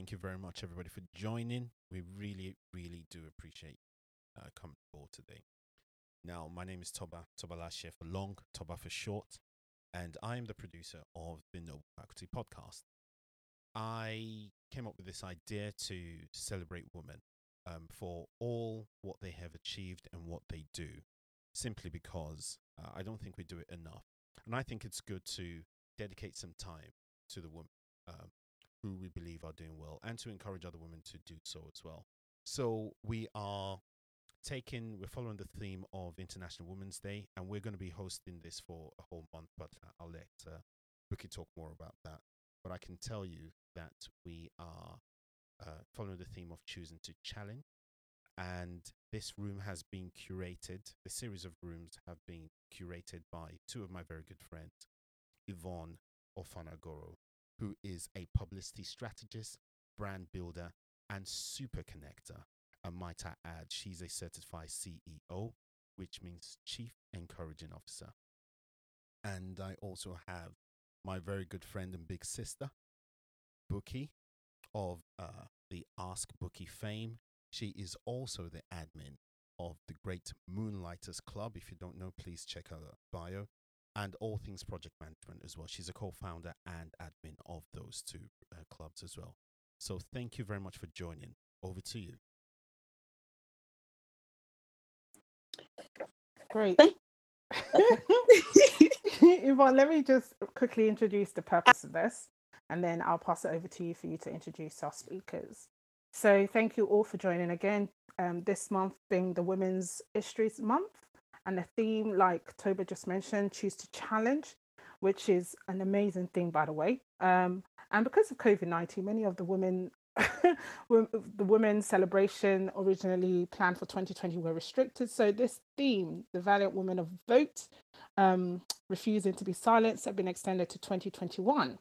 thank you very much, everybody, for joining. We really, really do appreciate uh, coming aboard today. Now, my name is Toba, Toba Lashe for long, Toba for short, and I am the producer of the Noble Faculty podcast. I came up with this idea to celebrate women um, for all what they have achieved and what they do, simply because uh, I don't think we do it enough. And I think it's good to dedicate some time to the women um, who we believe are doing well and to encourage other women to do so as well. So we are taking, we're following the theme of International Women's Day, and we're going to be hosting this for a whole month, but I'll let uh, Ricky talk more about that. But I can tell you that we are uh, following the theme of choosing to challenge. And this room has been curated, the series of rooms have been curated by two of my very good friends, Yvonne Ofanagoro, who is a publicity strategist, brand builder, and super connector. And might I add, she's a certified CEO, which means Chief Encouraging Officer. And I also have my very good friend and big sister, Bookie of uh, the Ask Bookie fame. She is also the admin of the Great Moonlighters Club. If you don't know, please check her bio and all things project management as well. She's a co founder and admin of those two uh, clubs as well. So thank you very much for joining. Over to you. Great. Yvonne, let me just quickly introduce the purpose of this and then I'll pass it over to you for you to introduce our speakers. So, thank you all for joining again. Um, this month being the Women's Histories Month, and the theme, like Toba just mentioned, choose to challenge, which is an amazing thing, by the way. Um, and because of COVID 19, many of the women the women's celebration originally planned for 2020 were restricted. So this theme, the valiant women of vote, um, refusing to be silenced, have been extended to 2021.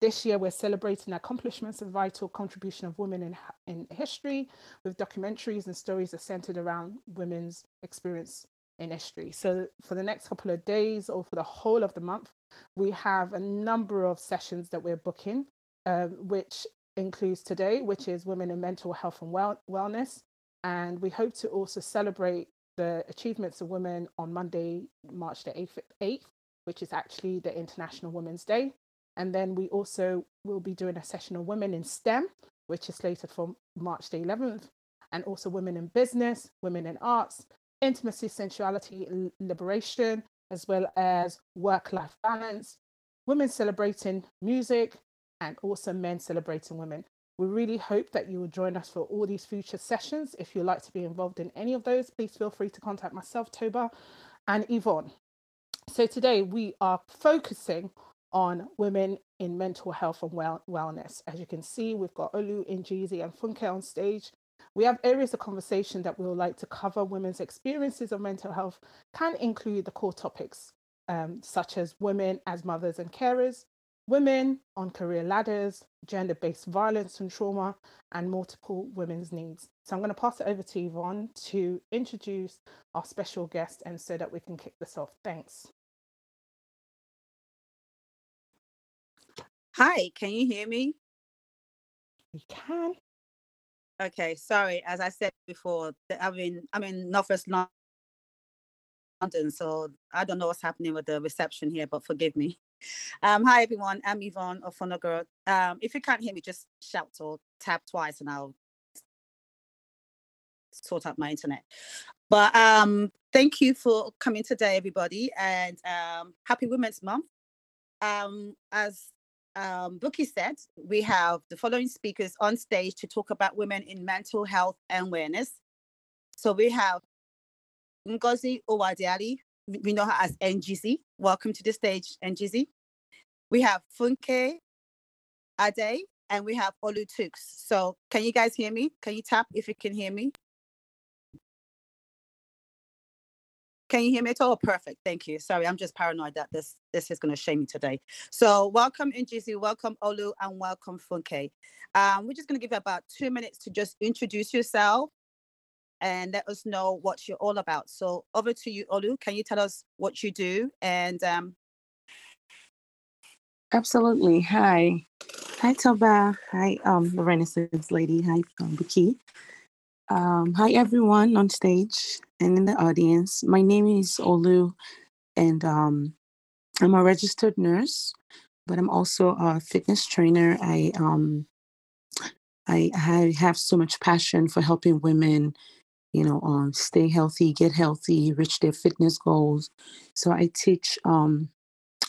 This year, we're celebrating accomplishments and vital contribution of women in, in history with documentaries and stories that centered around women's experience in history. So, for the next couple of days or for the whole of the month, we have a number of sessions that we're booking, um, which includes today, which is Women in Mental Health and well- Wellness. And we hope to also celebrate the achievements of women on Monday, March the 8th, 8th which is actually the International Women's Day. And then we also will be doing a session on women in STEM, which is slated for March the 11th, and also women in business, women in arts, intimacy, sensuality, liberation, as well as work life balance, women celebrating music, and also men celebrating women. We really hope that you will join us for all these future sessions. If you'd like to be involved in any of those, please feel free to contact myself, Toba, and Yvonne. So today we are focusing on women in mental health and well- wellness. As you can see, we've got Olu, NGZ, and Funke on stage. We have areas of conversation that we would like to cover. Women's experiences of mental health can include the core topics, um, such as women as mothers and carers, women on career ladders, gender based violence and trauma, and multiple women's needs. So I'm going to pass it over to Yvonne to introduce our special guest and so that we can kick this off. Thanks. Hi, can you hear me? We can. Okay, sorry. As I said before, I'm in I'm in Northwest London, so I don't know what's happening with the reception here, but forgive me. Um, hi everyone, I'm Yvonne Ofanagoro. Um, if you can't hear me, just shout or tap twice and I'll sort out my internet. But um, thank you for coming today, everybody, and um, happy Women's Month. Um, as um, Bookie said, we have the following speakers on stage to talk about women in mental health and awareness. So we have Ngozi Owadiali, we know her as NGZ. Welcome to the stage, NGZ. We have Funke Ade, and we have Olu Tux. So can you guys hear me? Can you tap if you can hear me? Can you hear me at all? Perfect. Thank you. Sorry, I'm just paranoid that this this is going to shame me today. So welcome NGZ, welcome Olu, and welcome Funke. Um, we're just going to give you about two minutes to just introduce yourself and let us know what you're all about. So over to you, Olu. Can you tell us what you do? And um... absolutely. Hi. Hi, Toba. Hi, um, the Renaissance lady. Hi, um, Buki. Um, hi, everyone on stage and in the audience. My name is Olu, and um, I'm a registered nurse, but I'm also a fitness trainer. I um, I, I have so much passion for helping women, you know, um, stay healthy, get healthy, reach their fitness goals. So I teach um,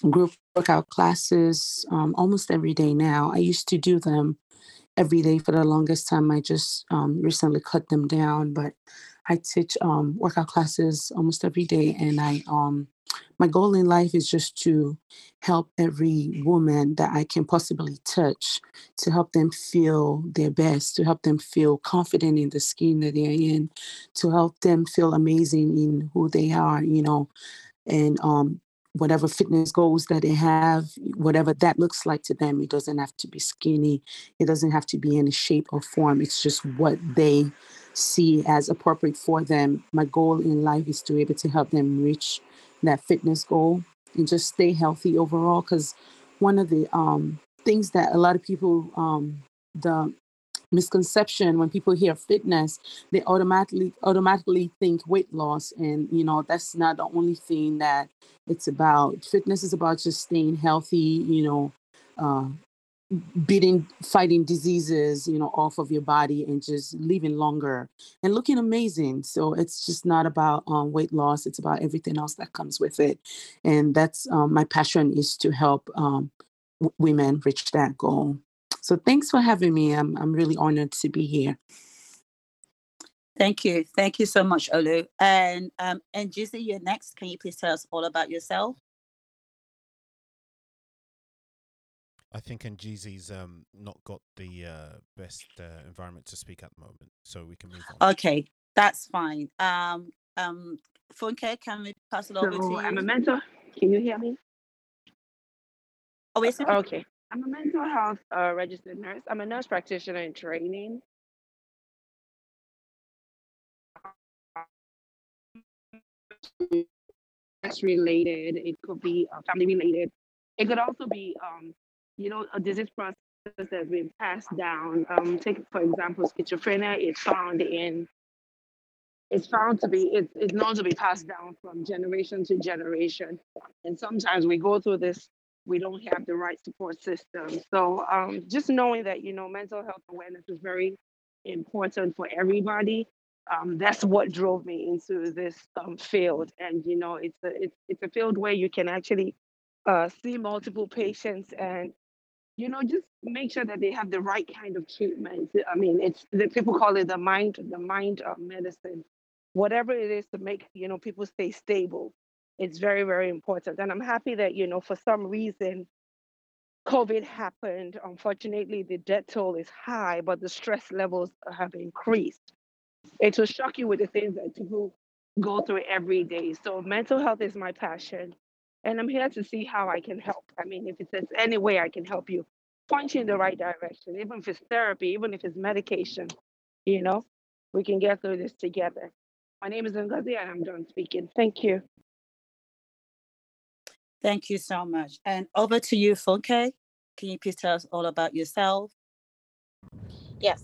group workout classes um, almost every day now. I used to do them every day for the longest time. I just um, recently cut them down, but I teach um, workout classes almost every day, and I um, my goal in life is just to help every woman that I can possibly touch to help them feel their best, to help them feel confident in the skin that they're in, to help them feel amazing in who they are, you know, and um, whatever fitness goals that they have, whatever that looks like to them. It doesn't have to be skinny, it doesn't have to be in a shape or form. It's just what they see as appropriate for them. My goal in life is to be able to help them reach that fitness goal and just stay healthy overall. Because one of the um, things that a lot of people, um, the misconception when people hear fitness they automatically automatically think weight loss. And you know that's not the only thing that it's about. Fitness is about just staying healthy you know uh, beating fighting diseases you know off of your body and just living longer and looking amazing. So it's just not about um, weight loss. It's about everything else that comes with it. And that's um, my passion is to help um, w- women reach that goal so thanks for having me. I'm, I'm really honored to be here. Thank you. Thank you so much, Olu. And um, and Jizzy, you're next. Can you please tell us all about yourself? I think NGZ's um not got the uh, best uh, environment to speak at the moment, so we can move on. Okay, that's fine. Um, um, Funke, can we pass it over to you? I'm a mentor. Can you hear me? Oh, wait, okay. I'm a mental health uh, registered nurse. I'm a nurse practitioner in training. Stress related, it could be uh, family related. It could also be, um, you know, a disease process that's been passed down. Um, take for example, schizophrenia is found in it's found to be it's, it's known to be passed down from generation to generation and sometimes we go through this we don't have the right support system. So um, just knowing that, you know, mental health awareness is very important for everybody. Um, that's what drove me into this um, field. And, you know, it's a, it's, it's a field where you can actually uh, see multiple patients and, you know, just make sure that they have the right kind of treatment. I mean, it's the people call it the mind, the mind of medicine, whatever it is to make, you know, people stay stable it's very, very important. And I'm happy that, you know, for some reason, COVID happened. Unfortunately, the death toll is high, but the stress levels have increased. It will shock you with the things that people go through every day. So, mental health is my passion. And I'm here to see how I can help. I mean, if it's any way I can help you, point you in the right direction, even if it's therapy, even if it's medication, you know, we can get through this together. My name is Ngozi and I'm done speaking. Thank you. Thank you so much. And over to you, Funke. Can you please tell us all about yourself? Yes.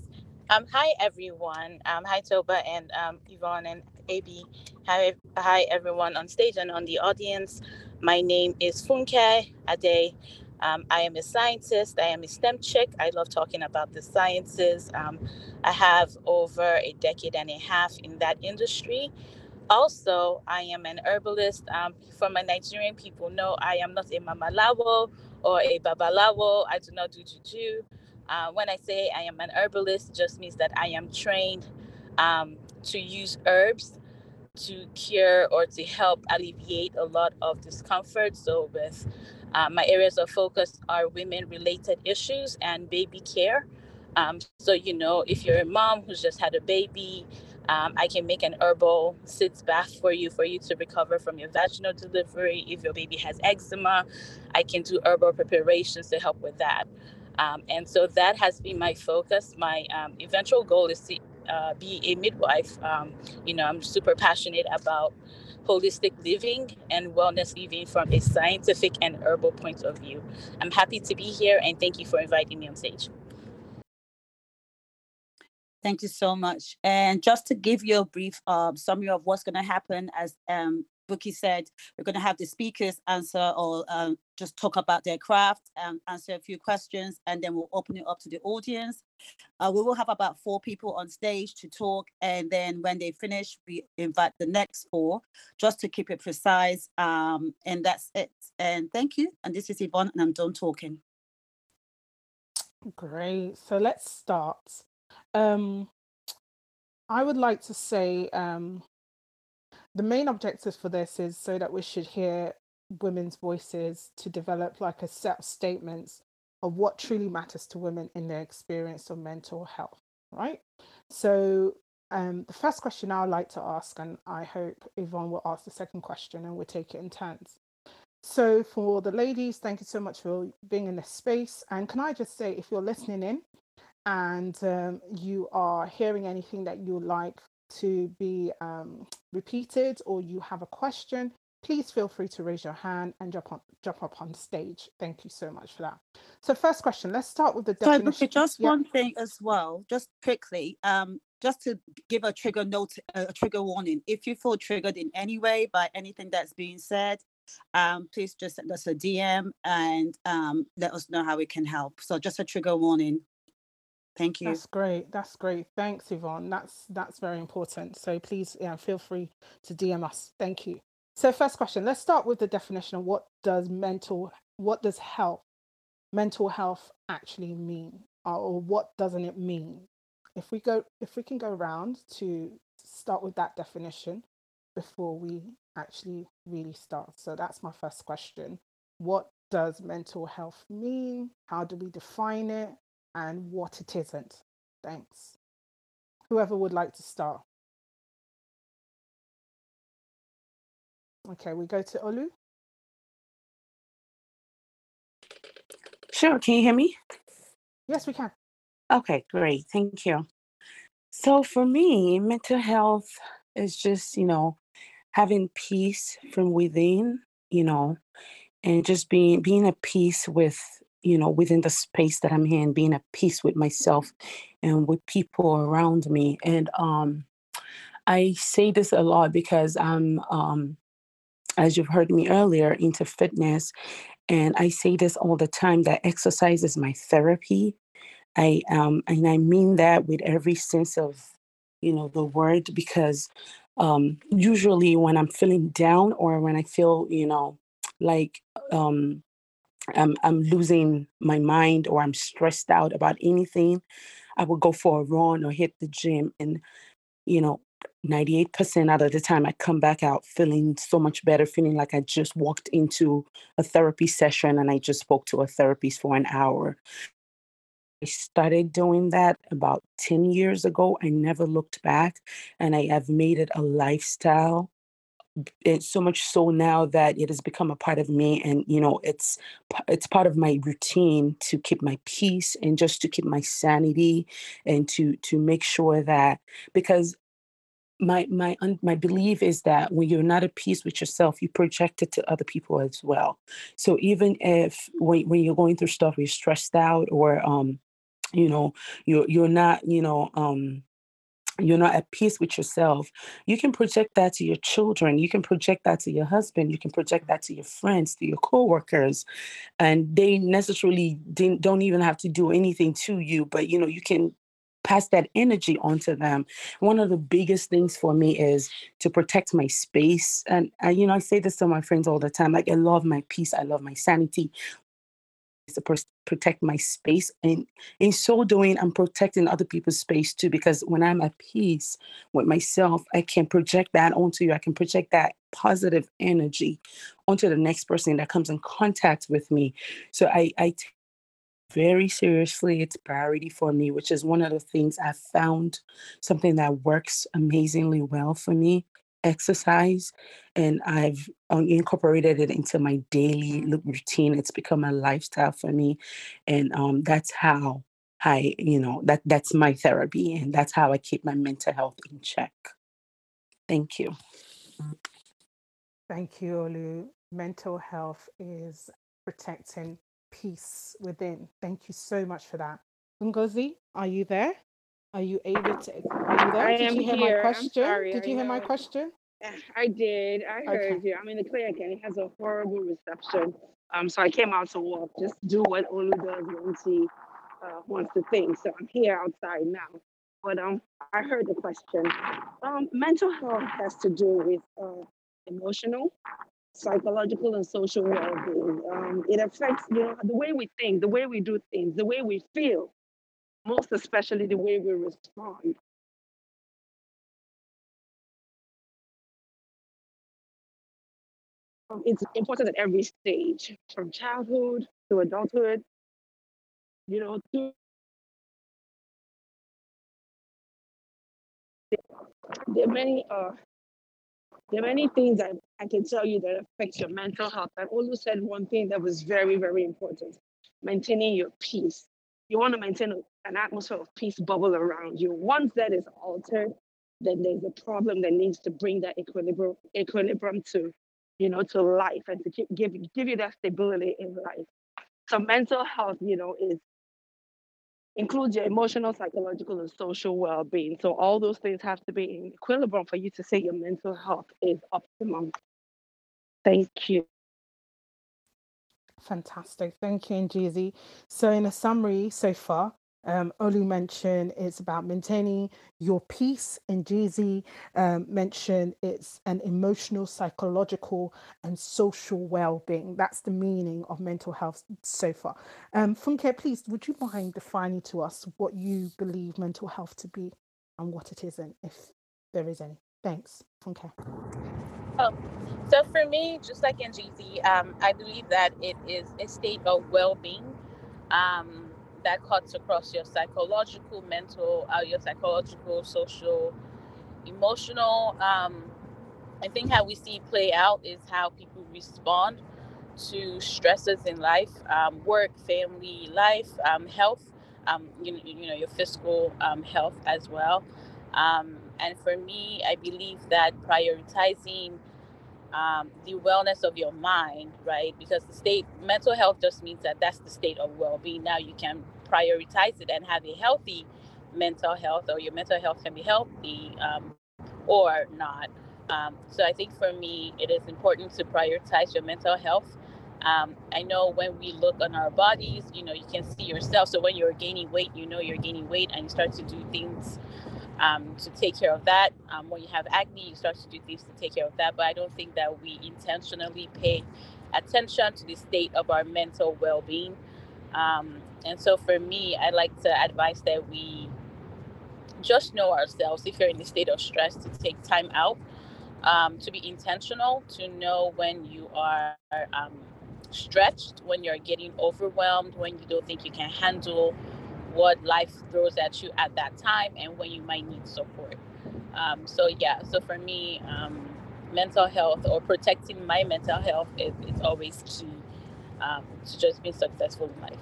Um, hi, everyone. Um, hi, Toba and um, Yvonne and AB. Hi, hi, everyone on stage and on the audience. My name is Funke Ade. Um, I am a scientist. I am a STEM chick. I love talking about the sciences. Um, I have over a decade and a half in that industry. Also, I am an herbalist. Um, for my Nigerian people, know I am not a mamalawo or a babalawo. I do not do juju. Uh, when I say I am an herbalist, just means that I am trained um, to use herbs to cure or to help alleviate a lot of discomfort. So, with uh, my areas of focus are women-related issues and baby care. Um, so, you know, if you're a mom who's just had a baby, um, I can make an herbal sitz bath for you for you to recover from your vaginal delivery. If your baby has eczema, I can do herbal preparations to help with that. Um, and so that has been my focus. My um, eventual goal is to uh, be a midwife. Um, you know, I'm super passionate about holistic living and wellness living from a scientific and herbal point of view. I'm happy to be here and thank you for inviting me on stage. Thank you so much. And just to give you a brief uh, summary of what's going to happen, as um, Bookie said, we're going to have the speakers answer or uh, just talk about their craft and answer a few questions, and then we'll open it up to the audience. Uh, we will have about four people on stage to talk, and then when they finish, we invite the next four, just to keep it precise. Um, and that's it. And thank you. And this is Yvonne, and I'm done talking. Great. So let's start. Um, I would like to say um, the main objective for this is so that we should hear women's voices to develop like a set of statements of what truly matters to women in their experience of mental health, right? So um, the first question I would like to ask, and I hope Yvonne will ask the second question and we'll take it in turns. So for the ladies, thank you so much for being in this space. And can I just say, if you're listening in, and um, you are hearing anything that you would like to be um, repeated or you have a question, please feel free to raise your hand and jump on jump up on stage. Thank you so much for that. So first question, let's start with the Sorry, definition. just one thing as well, just quickly, um, just to give a trigger note, a trigger warning. If you feel triggered in any way by anything that's being said, um, please just send us a DM and um, let us know how we can help. So just a trigger warning. Thank you. That's great. That's great. Thanks, Yvonne. That's that's very important. So please, yeah, feel free to DM us. Thank you. So first question. Let's start with the definition of what does mental, what does health, mental health actually mean, or, or what doesn't it mean? If we go, if we can go around to start with that definition before we actually really start. So that's my first question. What does mental health mean? How do we define it? And what it isn't. Thanks. Whoever would like to start. Okay, we go to Olu. Sure. Can you hear me? Yes, we can. Okay, great. Thank you. So for me, mental health is just, you know, having peace from within, you know, and just being being at peace with you know, within the space that I'm in, being at peace with myself and with people around me. And um, I say this a lot because I'm, um, as you've heard me earlier, into fitness. And I say this all the time that exercise is my therapy. I um, and I mean that with every sense of, you know, the word because um, usually when I'm feeling down or when I feel, you know, like um, I'm, I'm losing my mind or I'm stressed out about anything, I would go for a run or hit the gym. And, you know, 98% out of the time, I come back out feeling so much better, feeling like I just walked into a therapy session and I just spoke to a therapist for an hour. I started doing that about 10 years ago. I never looked back and I have made it a lifestyle it's so much so now that it has become a part of me and you know it's it's part of my routine to keep my peace and just to keep my sanity and to to make sure that because my my my belief is that when you're not at peace with yourself you project it to other people as well. So even if when, when you're going through stuff you're stressed out or um you know you're you're not you know um you're not at peace with yourself, you can project that to your children. You can project that to your husband. You can project that to your friends, to your coworkers, and they necessarily don't even have to do anything to you. But you know, you can pass that energy onto them. One of the biggest things for me is to protect my space, and I, you know, I say this to my friends all the time. Like I love my peace. I love my sanity to pr- protect my space and in so doing i'm protecting other people's space too because when i'm at peace with myself i can project that onto you i can project that positive energy onto the next person that comes in contact with me. So i i take very seriously it's priority for me which is one of the things i found something that works amazingly well for me exercise and I've um, incorporated it into my daily routine. It's become a lifestyle for me. And um, that's how I, you know, that that's my therapy and that's how I keep my mental health in check. Thank you. Thank you, Olu. Mental health is protecting peace within. Thank you so much for that. Ngozi, are you there? Are you able to? Are you there? I Did am you hear here. my I'm question? sorry, Did I you hear my know. question? I did. I heard Okay. you. I'm in the clinic and it has a horrible reception. Um, so I came out to walk, just do what Olu does when she uh, wants to think. So I'm here outside now. But um, I heard the question. Um, mental health has to do with uh, emotional, psychological, and social well-being. Um, it affects, you know, the way we think, the way we do things, the way we feel, most especially the way we respond. Um, it's important at every stage, from childhood to adulthood. You know, to there are many uh there are many things that I can tell you that affects your mental health. And Olu said one thing that was very, very important: maintaining your peace. You want to maintain a- an atmosphere of peace bubble around you. Once that is altered, then there's a problem that needs to bring that equilibrium equilibrium to, you know, to life and to keep, give give you that stability in life. So mental health, you know, is includes your emotional, psychological, and social well-being. So all those things have to be in equilibrium for you to say your mental health is optimum. Thank you. Fantastic. Thank you, NGZ. So, in a summary so far, um, Olu mentioned it's about maintaining your peace. NGZ um, mentioned it's an emotional, psychological, and social well-being. That's the meaning of mental health so far. Um, Funke, please, would you mind defining to us what you believe mental health to be and what it isn't, if there is any? Thanks, Funke. Oh, so for me, just like NGZ, um, I believe that it is a state of well-being um, that cuts across your psychological, mental, uh, your psychological, social, emotional. Um, I think how we see play out is how people respond to stresses in life, um, work, family, life, um, health. Um, you know, you know your physical um, health as well. Um, and for me, I believe that prioritizing um, the wellness of your mind, right? Because the state mental health just means that that's the state of well-being. Now you can prioritize it and have a healthy mental health, or your mental health can be healthy um, or not. Um, so I think for me, it is important to prioritize your mental health. Um, I know when we look on our bodies, you know, you can see yourself. So when you're gaining weight, you know you're gaining weight, and you start to do things um, to take care of that. Um, when you have acne, you start to do things to take care of that. But I don't think that we intentionally pay attention to the state of our mental well being. Um, and so for me, I like to advise that we just know ourselves. If you're in a state of stress, to take time out, um, to be intentional, to know when you are um, stretched, when you're getting overwhelmed, when you don't think you can handle what life throws at you at that time and when you might need support. Um, so yeah, so for me, um, mental health or protecting my mental health is, is always key um, to just being successful in life.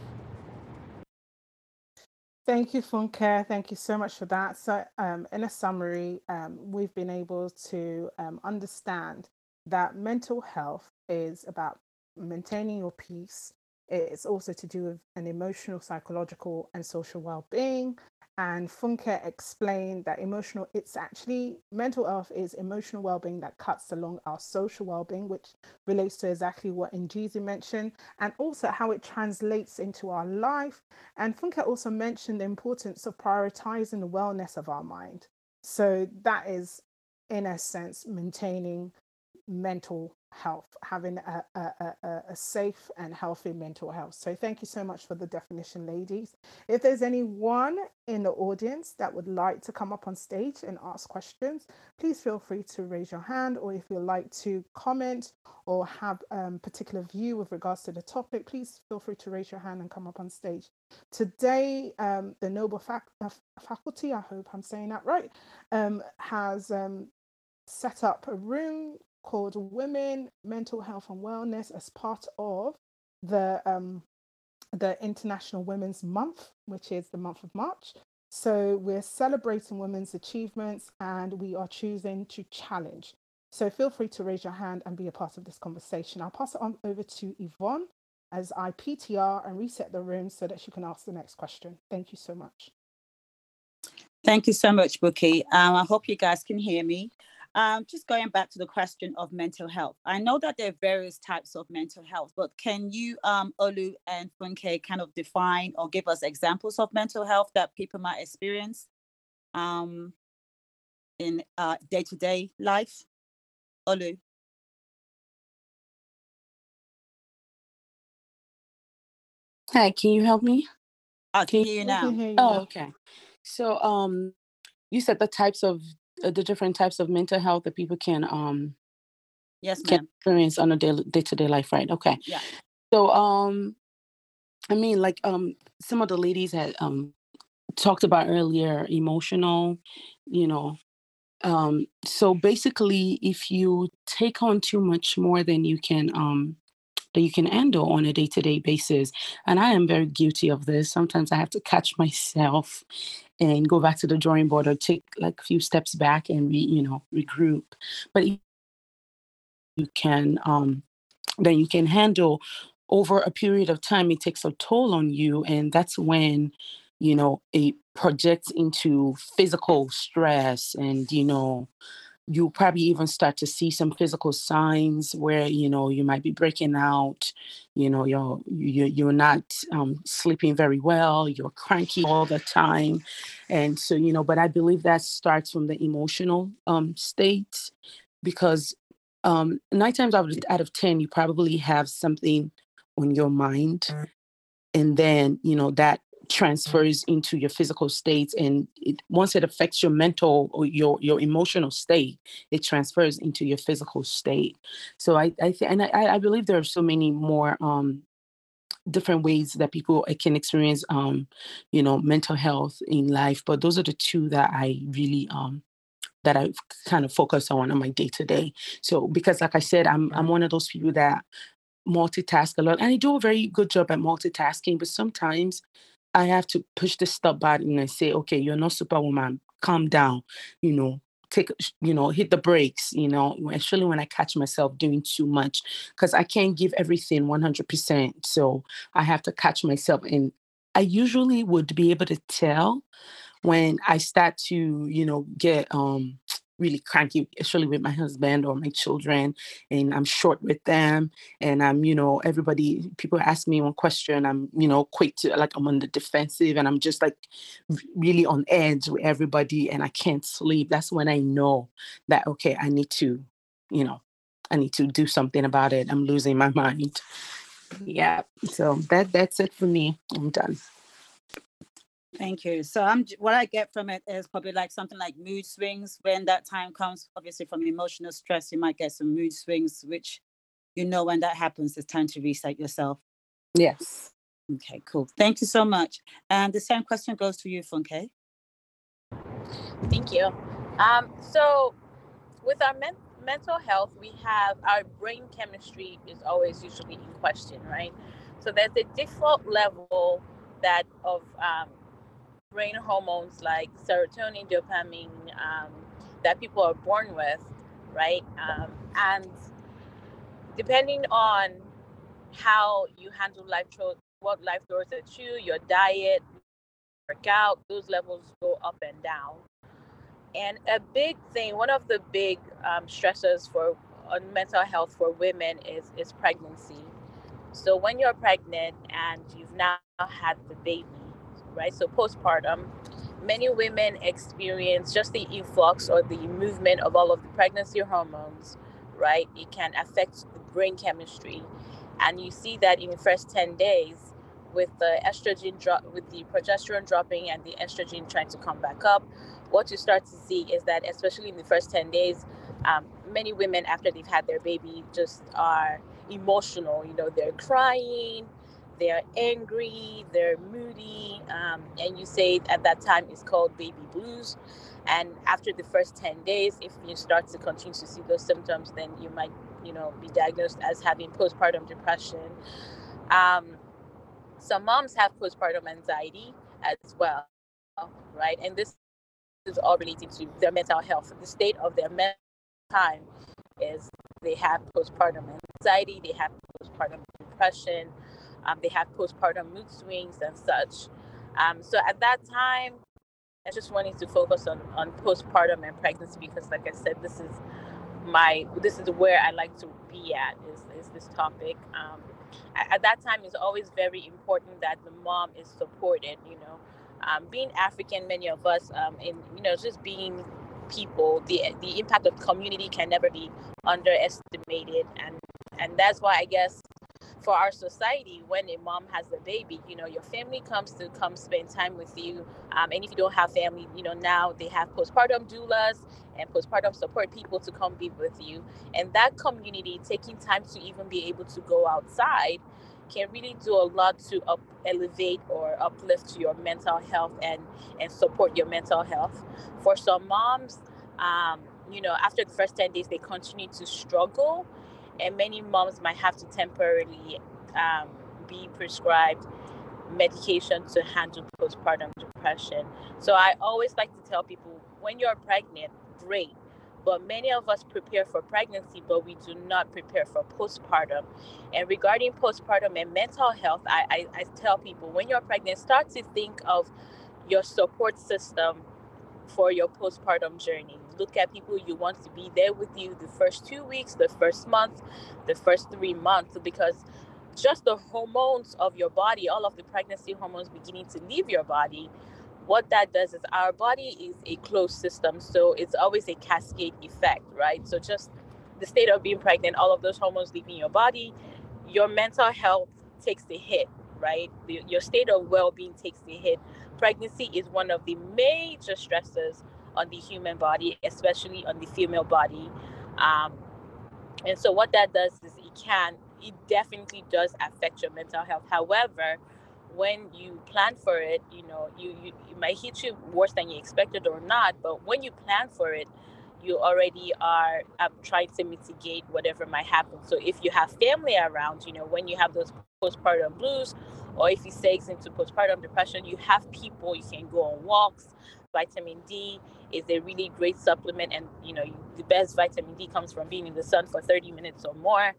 Thank you, Funke. Thank you so much for that. So, um, in a summary, um, we've been able to um, understand that mental health is about maintaining your peace. It's also to do with an emotional, psychological, and social well-being. And Funke explained that emotional, it's actually mental health is emotional well-being that cuts along our social well-being, which relates to exactly what NGZ mentioned, and also how it translates into our life and Funke also mentioned the importance of prioritizing the wellness of our mind. So that is, in a sense, maintaining mental health, having a, a, a, a- safe and healthy mental health. So thank you so much for the definition, ladies. If there's anyone in the audience that would like to come up on stage and ask questions, please feel free to raise your hand, or if you'd like to comment or have a um, particular view with regards to the topic, please feel free to raise your hand and come up on stage. Today, um, the Noble fac- Faculty, I hope I'm saying that right, um, has um, set up a room called Women, Mental Health and Wellness as part of the um, the International Women's Month, which is the month of March. So we're celebrating women's achievements and we are choosing to challenge. So feel free to raise your hand and be a part of this conversation. I'll pass it on over to Yvonne as I PTR and reset the room so that she can ask the next question. Thank you so much. Thank you so much, Bookie. Um, I hope you guys can hear me. Um, just going back to the question of mental health. I know that there are various types of mental health, but can you, um, Olu and Funke, kind of define or give us examples of mental health that people might experience um, in uh, day-to-day life? Olu. Hi, can you help me? I can hear you now. hear you Oh, okay. So, um, you said the types of uh, the different types of mental health that people can um Yes, can ma'am. experience on a day to day life, right? Okay. Yeah. So, um, I mean, like, um, some of the ladies had um talked about earlier, emotional, you know. Um, so basically, if you take on too much more than you can um that you can handle on a day to day basis, and I am very guilty of this. Sometimes I have to catch myself and go back to the drawing board or take like a few steps back and re, you know, regroup. But you can um then you can handle over a period of time it takes a toll on you and that's when you know it projects into physical stress and you know you probably even start to see some physical signs where you know you might be breaking out you know you're you, you're not um, sleeping very well you're cranky all the time. And so you know but i believe that starts from the emotional um, state because um, nine times out of, out of ten you probably have something on your mind. And then you know that transfers into your physical states and it, once it affects your mental or your your emotional state it transfers into your physical state. So i i th- and I, I believe there are so many more um different ways that people uh, can experience um you know mental health in life but those are the two that i really um that i kind of focus on on my day to day so because like i said i'm i'm one of those people that multitask a lot and i do a very good job at multitasking but sometimes I have to push the stop button and say, okay, you're not superwoman. Calm down. You know, take, you know, hit the brakes. You know, especially when I catch myself doing too much because I can't give everything 100%. So I have to catch myself. And I usually would be able to tell when I start to, you know, get um really cranky, especially with my husband or my children, and I'm short with them, and I'm, you know, everybody, people ask me one question, I'm, you know, quick to like I'm on the defensive, and I'm just like really on edge with everybody, and I can't sleep. That's when I know that okay, I need to, you know, I need to do something about it. I'm losing my mind. Yeah. So that that's it for me. I'm done. Thank you. So I'm what I get from it is probably like something like mood swings when that time comes. Obviously, from emotional stress, you might get some mood swings, which you know when that happens, it's time to reset yourself. Yes. Okay, cool. Thank you so much. And the same question goes to you, Funke. Thank you. Um, so, with our men- mental health, we have our brain chemistry is always usually in question, right? So there's a default level that of um, brain hormones like serotonin, dopamine um, that people are born with, right? Um, and depending on how you handle life what life throws at you, your diet, workout, those levels go up and down. And a big thing, one of the big um, stressors for on mental health for women is is pregnancy. So when you're pregnant and you've now had the baby, right? So postpartum, many women experience just the influx or the movement of all of the pregnancy hormones, right? It can affect the brain chemistry, and you see that in the first ten days with the estrogen drop, with the progesterone dropping and the estrogen trying to come back up. What you start to see is that, especially in the first ten days, um, many women after they've had their baby just are emotional. You know, they're crying, they're angry, they're moody, um, and you say at that time it's called baby blues. And after the first 10 days, if you start to continue to see those symptoms, then you might, you know, be diagnosed as having postpartum depression. Um, some moms have postpartum anxiety as well, right? And this is all related to their mental health. The state of their mental time is they have postpartum anxiety, they have postpartum depression, um, they have postpartum mood swings and such. Um, so at that time, I just wanted to focus on, on postpartum and pregnancy because, like I said, this is my this is where I like to be at is, is this topic. Um, at, at, that time, it's always very important that the mom is supported. You know, um, being African, many of us, um, in you know, just being people, the the impact of community can never be underestimated, and and that's why I guess for our society when a mom has a baby you know your family comes to come spend time with you um, and if you don't have family you know now they have postpartum doulas and postpartum support people to come be with you. And that community taking time to even be able to go outside can really do a lot to up, elevate or uplift your mental health and and support your mental health. For some moms um, you know after the first 10 days they continue to struggle and many moms might have to temporarily um, be prescribed medication to handle postpartum depression. So I always like to tell people when you're pregnant, great. But many of us prepare for pregnancy, but we do not prepare for postpartum. And regarding postpartum and mental health, I, I, I tell people when you're pregnant, start to think of your support system for your postpartum journey. Look at people you want to be there with you the first two weeks, the first month, the first three months, because just the hormones of your body, all of the pregnancy hormones beginning to leave your body, what that does is our body is a closed system. So it's always a cascade effect, right? So just the state of being pregnant, all of those hormones leaving your body, your mental health takes the hit, right? Your state of well being takes the hit pregnancy is one of the major stresses on the human body, especially on the female body. Um, and so, what that does is it can, it definitely does affect your mental health. However, when you plan for it, you know, you, you it might hit you worse than you expected or not. But when you plan for it, you already are um, trying to mitigate whatever might happen. So if you have family around, you know, when you have those postpartum blues, or if you say into postpartum depression, you have people you can go on walks. Vitamin D is a really great supplement, and you know the best vitamin D comes from being in the sun for 30 minutes or more,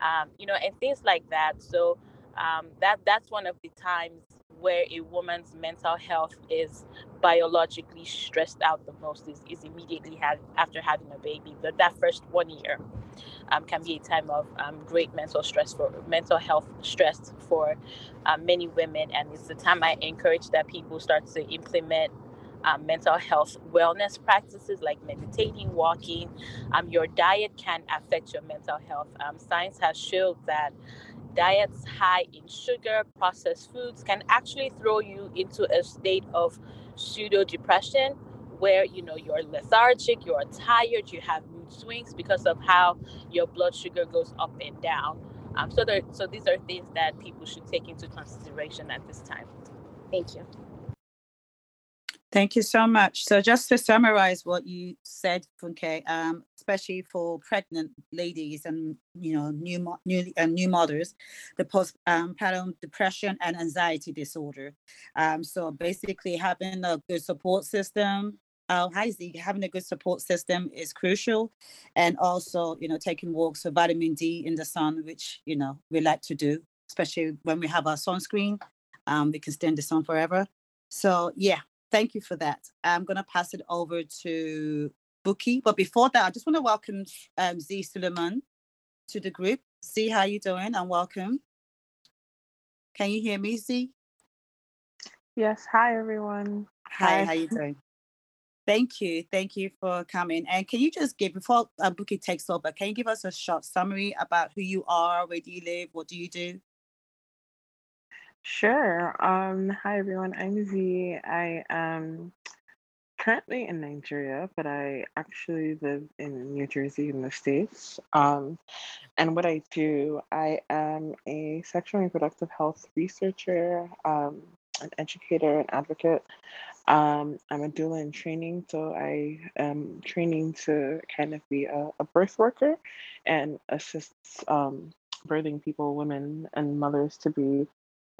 um, you know, and things like that. So um, that that's one of the times where a woman's mental health is biologically stressed out the most is, is immediately have, after having a baby. But that first one year um, can be a time of um, great mental stress for mental health stress for um, many women, and it's the time I encourage that people start to implement um, mental health wellness practices like meditating, walking. Um, your diet can affect your mental health. Um, science has showed that diets high in sugar, processed foods can actually throw you into a state of pseudo depression where you know you're lethargic, you're tired, you have mood swings because of how your blood sugar goes up and down. Um, so there, so these are things that people should take into consideration at this time. Thank you. Thank you so much. So just to summarize what you said, Funke, um, especially for pregnant ladies and you know new new uh, new mothers, the postpartum um, depression and anxiety disorder. Um, so basically, having a good support system. Uh, having a good support system is crucial, and also you know taking walks for vitamin D in the sun, which you know we like to do, especially when we have our sunscreen. Um, we can stay in the sun forever. So yeah, Thank you for that. I'm going to pass it over to Buki. But before that, I just want to welcome um, Z Suleiman to the group. Z, how you doing? And welcome. Can you hear me, Z? Yes. Hi, everyone. Hi. Hi. How you doing? Thank you. Thank you for coming. And can you just give, before uh, Buki takes over, can you give us a short summary about who you are, where do you live, what do you do? Sure. Um, hi everyone. I'm Z. I am currently in Nigeria, but I actually live in New Jersey in the States. Um, and what I do, I am a sexual and reproductive health researcher, um, an educator, an advocate. Um, I'm a doula in training, so I am training to kind of be a, a birth worker and assist um, birthing people, women, and mothers to be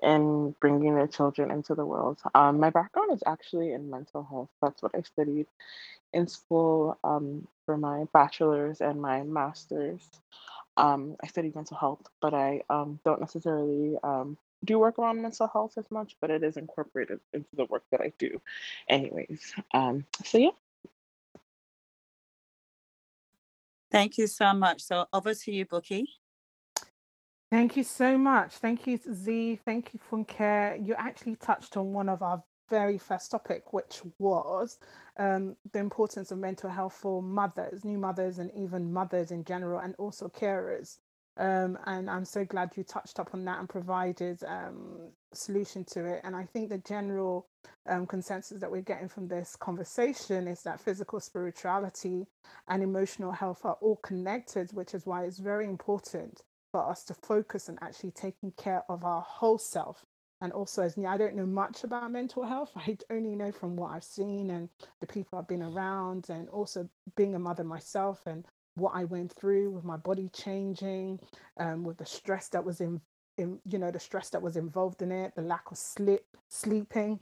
in bringing their children into the world. Um, my background is actually in mental health. That's what I studied in school um, for my bachelor's and my master's. Um, I studied mental health, but I um, don't necessarily um, do work around mental health as much, but it is incorporated into the work that I do, anyways. Um, so, yeah. Thank you so much. So over to you, Bookie. Thank you so much. Thank you, Z. Thank you, Funke. You actually touched on one of our very first topic, which was um, the importance of mental health for mothers, new mothers, and even mothers in general, and also carers. Um, and I'm so glad you touched up on that and provided um, solution to it. And I think the general um, consensus that we're getting from this conversation is that physical spirituality and emotional health are all connected, which is why it's very important for us to focus on actually taking care of our whole self. And also, as I don't know much about mental health. I only know from what I've seen and the people I've been around, and also being a mother myself and what I went through with my body changing, um, with the stress that was in, in, you know, the stress that was involved in it, the lack of sleep, sleeping,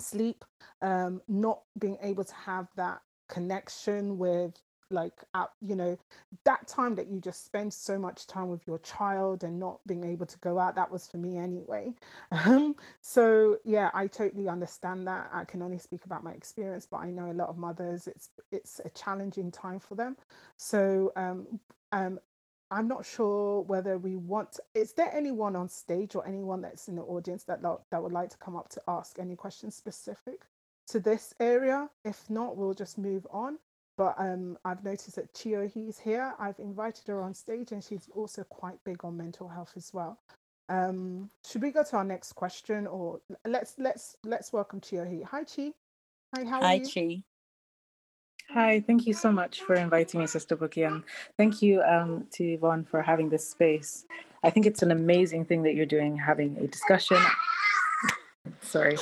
sleep, um, not being able to have that connection with like you know that time that you just spend so much time with your child and not being able to go out that was for me anyway. Um so yeah i totally understand that. I can only speak about my experience but i know a lot of mothers it's it's a challenging time for them. So um um i'm not sure whether we want is there anyone on stage or anyone that's in the audience that that would like to come up to ask any questions specific to this area? If not we'll just move on but um, I've noticed that Chiohe's here. I've invited her on stage, and she's also quite big on mental health as well. Um, should we go to our next question, or let's let's let's welcome Chiohe. Hi, Chi. Hi, how Hi, are you? Chi. Hi, thank you so much for inviting me, Sister Bookie, and thank you um, to Yvonne for having this space. I think it's an amazing thing that you're doing, having a discussion. Sorry,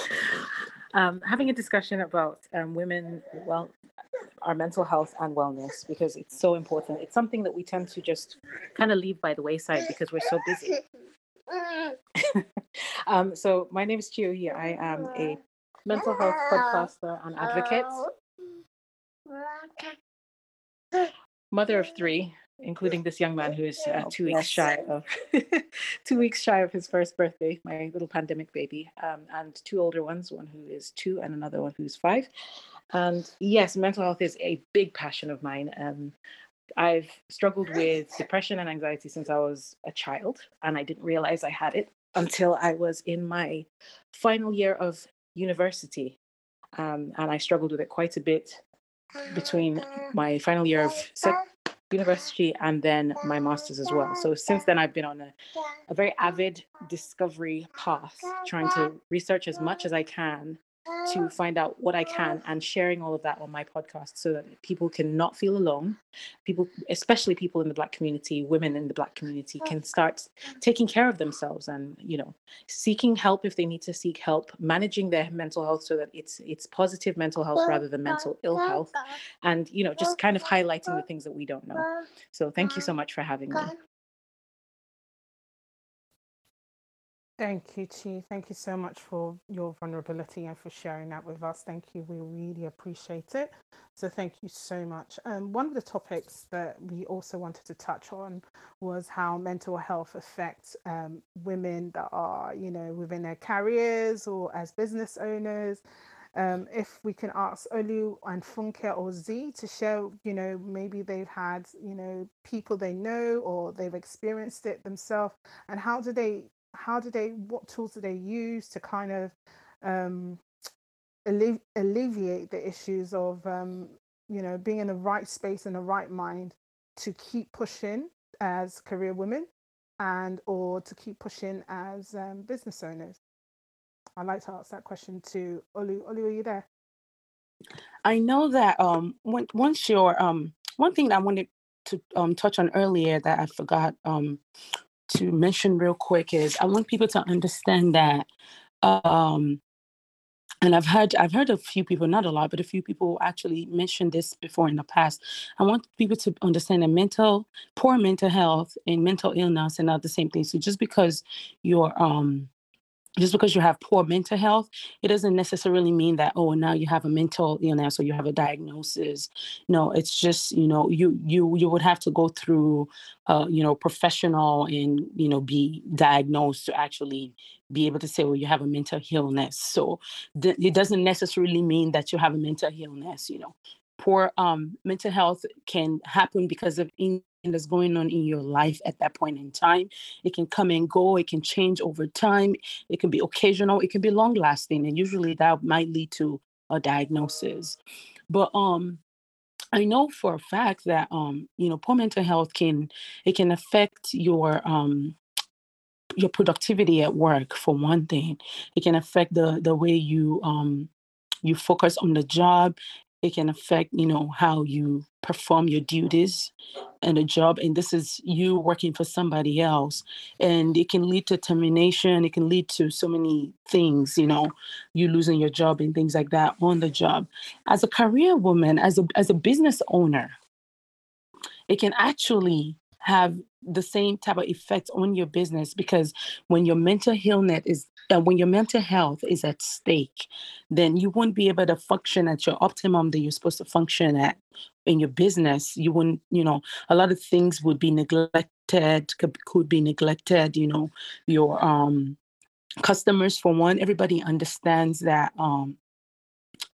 um, having a discussion about um, women, well, our mental health and wellness because it's so important. It's something that we tend to just kind of leave by the wayside because we're so busy. um, so my name is Chiohe. I am a mental health podcaster and advocate, mother of three, including this young man who is uh, Oh, two weeks shy of two weeks shy of his first birthday, my little pandemic baby, um, and two older ones, one who is two and another one who's five. And yes, mental health is a big passion of mine. Um, I've struggled with depression and anxiety since I was a child, and I didn't realize I had it until I was in my final year of university. Um, and I struggled with it quite a bit between my final year of sec- university and then my master's as well. So since then, I've been on a, a very avid discovery path, trying to research as much as I can to find out what I can and sharing all of that on my podcast so that people can not feel alone. People, especially people in the Black community, women in the Black community, can start taking care of themselves and you know seeking help if they need to seek help, managing their mental health so that it's it's positive mental health rather than mental ill health, and you know just kind of highlighting the things that we don't know. So thank you so much for having me. Thank you, Chi. Thank you so much for your vulnerability and for sharing that with us. Thank you. We really appreciate it. So, thank you so much. Um, one of the topics that we also wanted to touch on was how mental health affects um, women that are, you know, within their careers or as business owners. Um, if we can ask Olu and Funke or Z to share, you know, maybe they've had, you know, people they know or they've experienced it themselves, and how do they how do they what tools do they use to kind of um, alle- alleviate the issues of um, you know being in the right space and the right mind to keep pushing as career women and or to keep pushing as um, business owners? I'd like to ask that question to olu. Olu are you there? I know that um one once your um one thing that I wanted to um touch on earlier that I forgot um to mention real quick is I want people to understand that um and I've heard I've heard a few people, not a lot, but a few people actually mentioned this before in the past. I want people to understand that mental poor mental health and mental illness are not the same thing. So just because you're um just because you have poor mental health, it doesn't necessarily mean that oh now you have a mental illness or you have a diagnosis. No, it's just you know you you you would have to go through uh, you know professional and you know be diagnosed to actually be able to say well you have a mental illness. So th- it doesn't necessarily mean that you have a mental illness. You know, poor um, mental health can happen because of in- that's going on in your life at that point in time. It can come and go, it can change over time, it can be occasional, it can be long lasting, and usually that might lead to a diagnosis. But um I know for a fact that um, you know, poor mental health can it can affect your um your productivity at work for one thing. It can affect the the way you um you focus on the job it can affect you know how you perform your duties and a job and this is you working for somebody else and it can lead to termination it can lead to so many things you know you losing your job and things like that on the job. As a career woman as a as a business owner it can actually have the same type of effects on your business because when your mental illness is uh, when your mental health is at stake then you won't be able to function at your optimum that you're supposed to function at in your business. You wouldn't you know a lot of things would be neglected could, could be neglected you know your um customers for one everybody understands that um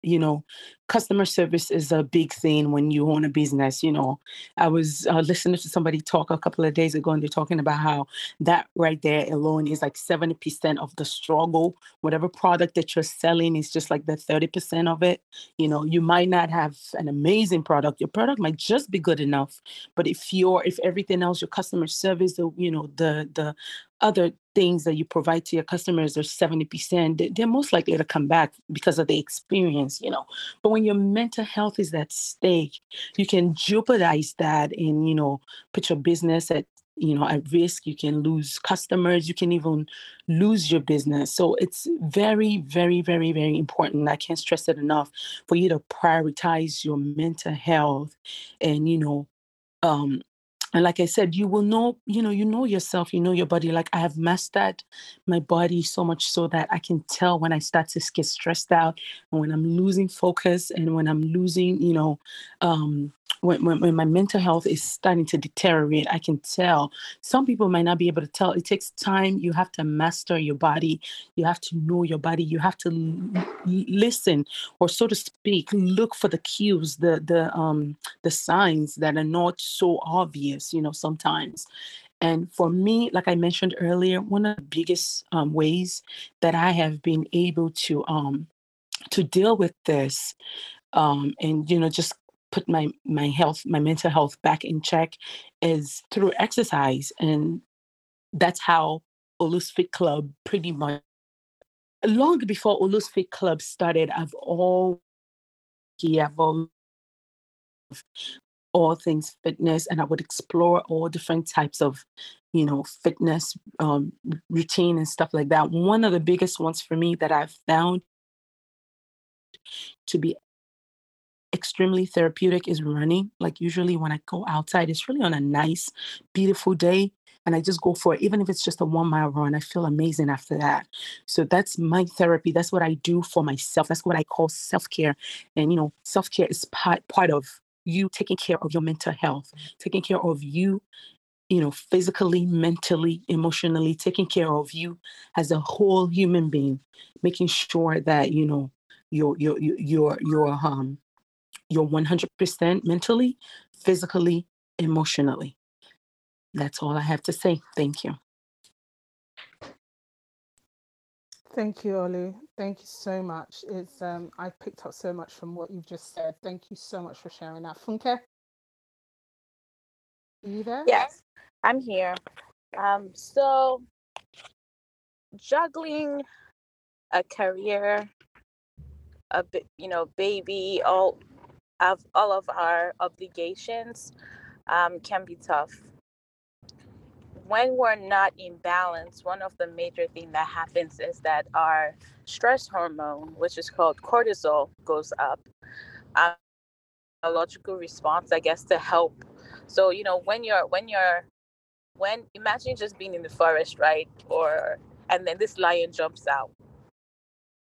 you know customer service is a big thing when you own a business you know. I was uh, listening to somebody talk a couple of days ago and they're talking about how that right there alone is like 70% of the struggle. Whatever product that you're selling is just like the 30% of it. You know you might not have an amazing product. Your product might just be good enough but if you're if everything else your customer service the you know the the other things that you provide to your customers are 70%, they're most likely to come back because of the experience, you know. But when your mental health is at stake, you can jeopardize that and, you know, put your business at you know at risk. You can lose customers. You can even lose your business. So it's very very very very important. I can't stress it enough for you to prioritize your mental health and you know um and like i said you will know you know you know yourself you know your body. Like i have mastered my body so much so that i can tell when i start to get stressed out and when i'm losing focus and when i'm losing you know um when, when, when my mental health is starting to deteriorate i can tell. Some people might not be able to tell. It takes time. You have to master your body. You have to know your body. You have to l- listen or so to speak look for the cues the the um the signs that are not so obvious you know sometimes. And for me, like I mentioned earlier, one of the biggest um, ways that I have been able to um, to deal with this, um, and you know, just put my my health, my mental health back in check, is through exercise, and that's how Olus Fit Club pretty much. Long before Olus Fit Club started, I've all yeah, all all things fitness and I would explore all different types of, you know, fitness um, routine and stuff like that. One of the biggest ones for me that I've found to be extremely therapeutic is running. Like usually when I go outside, it's really on a nice, beautiful day. And I just go for it, even if it's just a one mile run. I feel amazing after that. So that's my therapy. That's what I do for myself. That's what I call self care. And you know, self care is part part of you taking care of your mental health, taking care of you, you know, physically, mentally, emotionally, taking care of you as a whole human being, making sure that you know your your your your um you're 100% mentally, physically, emotionally. That's all I have to say. Thank you. Thank you, Olu. Thank you so much. It's um I picked up so much from what you've just said. Thank you so much for sharing that. Funke, are you there? Yes, I'm here. Um, so juggling a career, a bit, you know, baby, all of all of our obligations um, can be tough when we're not in balance, one of the major things that happens is that our stress hormone, which is called cortisol, goes up. Um, a logical response, I guess, to help. So you know, when you're when you're when imagine just being in the forest, right, or and then this lion jumps out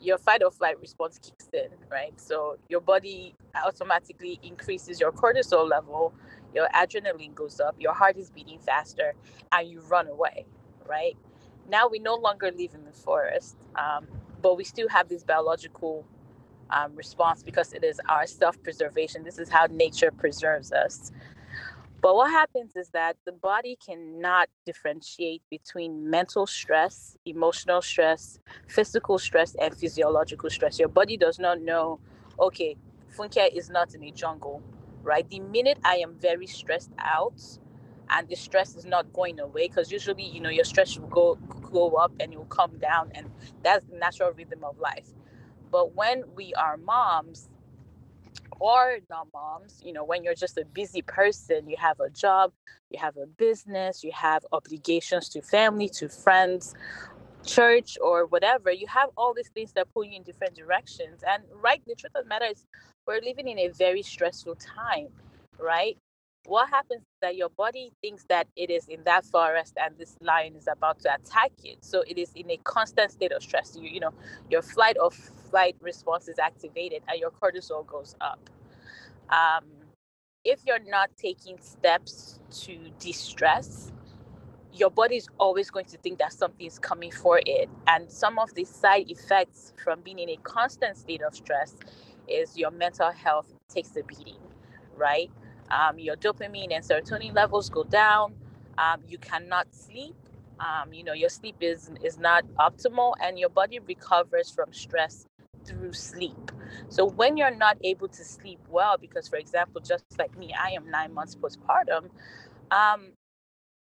your fight or flight response kicks in, right? So your body automatically increases your cortisol level, your adrenaline goes up, your heart is beating faster, and you run away, right? Now we no longer live in the forest, um, but we still have this biological um, response because it is our self preservation. This is how nature preserves us. But what happens is that the body cannot differentiate between mental stress, emotional stress, physical stress, and physiological stress. Your body does not know, okay, Funke is not in a jungle, right? The minute I am very stressed out and the stress is not going away, because usually, you know, your stress will go go up and it will come down, and that's the natural rhythm of life. But when we are moms, or not moms you know when you're just a busy person you have a job you have a business you have obligations to family to friends church or whatever you have all these things that pull you in different directions. And right the truth of the matter is we're living in a very stressful time right what happens is that your body thinks that it is in that forest and this lion is about to attack it so it is in a constant state of stress. You you know your flight or flight response is activated and your cortisol goes up. Um, if you're not taking steps to de-stress your body is always going to think that something is coming for it. And some of the side effects from being in a constant state of stress is your mental health takes a beating right um, your dopamine and serotonin levels go down. Um, you cannot sleep. Um, you know, your sleep is is not optimal, and your body recovers from stress through sleep. So when you're not able to sleep well, because for example, just like me, I am nine months postpartum. Um,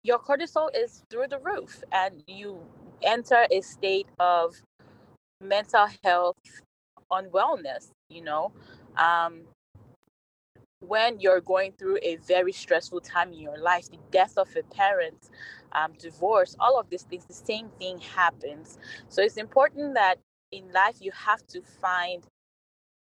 your cortisol is through the roof, and you enter a state of mental health unwellness. You know, um, when you're going through a very stressful time in your life, the death of a parent, um, divorce, all of these things, the same thing happens. So it's important that in life you have to find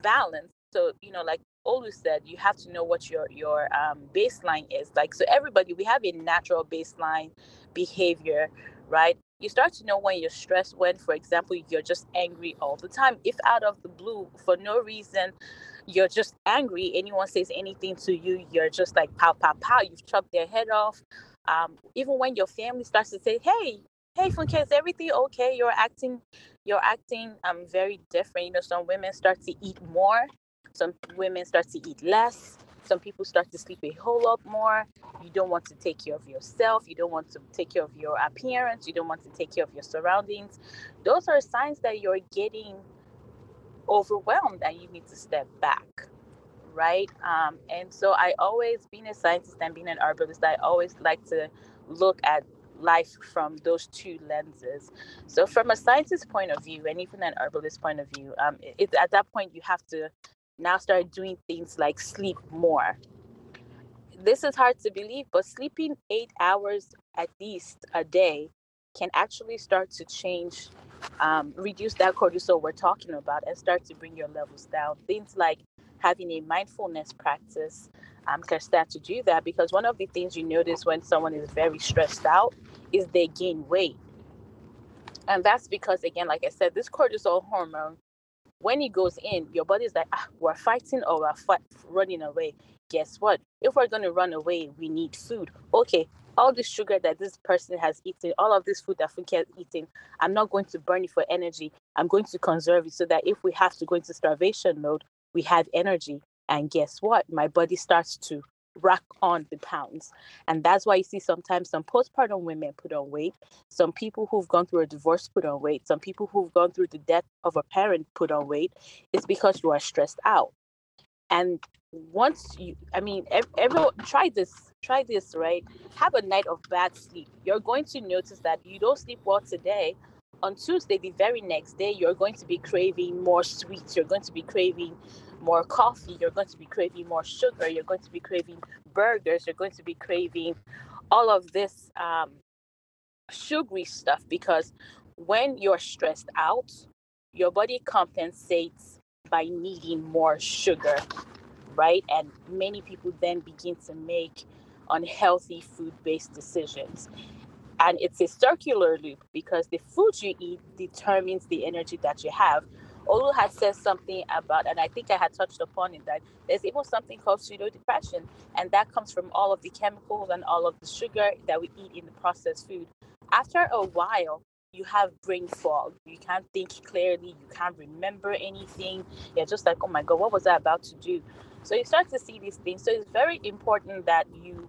balance. So, you know, like Olu said, you have to know what your your um, baseline is. Like, so everybody, we have a natural baseline behavior, right? You start to know when you're stressed, when, for example, you're just angry all the time. If out of the blue, for no reason, you're just angry. Anyone says anything to you, you're just like pow, pow, pow. You've chopped their head off. Um, even when your family starts to say, "Hey, hey, Funke, is everything okay?" You're acting, you're acting um very different. You know, some women start to eat more. Some women start to eat less. Some people start to sleep a whole lot more. You don't want to take care of yourself. You don't want to take care of your appearance. You don't want to take care of your surroundings. Those are signs that you're getting overwhelmed and you need to step back right? Um, and so i always being a scientist and being an herbalist i always like to look at life from those two lenses. So from a scientist point of view and even an herbalist point of view um, it, at that point you have to now start doing things like sleep more. This is hard to believe but sleeping eight hours at least a day can actually start to change um, reduce that cortisol we're talking about and start to bring your levels down. Things like having a mindfulness practice um, can start to do that because one of the things you notice when someone is very stressed out is they gain weight. And that's because, again, like I said, this cortisol hormone, when it goes in, your body's like, ah, we're fighting or we're running away. Guess what? If we're going to run away, we need food. Okay, all this sugar that this person has eaten, all of this food that Funke has eaten, I'm not going to burn it for energy. I'm going to conserve it so that if we have to go into starvation mode, we have energy. And guess what? My body starts to rack on the pounds. And that's why you see sometimes some postpartum women put on weight. Some people who've gone through a divorce put on weight. Some people who've gone through the death of a parent put on weight. It's because you are stressed out. And once you, I mean, everyone try this try this, right? Have a night of bad sleep. You're going to notice that you don't sleep well today. On Tuesday, the very next day, you're going to be craving more sweets. You're going to be craving more coffee. You're going to be craving more sugar. You're going to be craving burgers. You're going to be craving all of this um, sugary stuff because when you're stressed out, your body compensates by needing more sugar, right? And many people then begin to make unhealthy food based decisions. and it's a circular loop because the food you eat determines the energy that you have. Olu had said something about, and I think I had touched upon it, that there's even something called pseudo depression, and that comes from all of the chemicals and all of the sugar that we eat in the processed food. After a while, you have brain fog. You can't think clearly. You can't remember anything. You're just like, oh my God, what was I about to do? So you start to see these things. So it's very important that you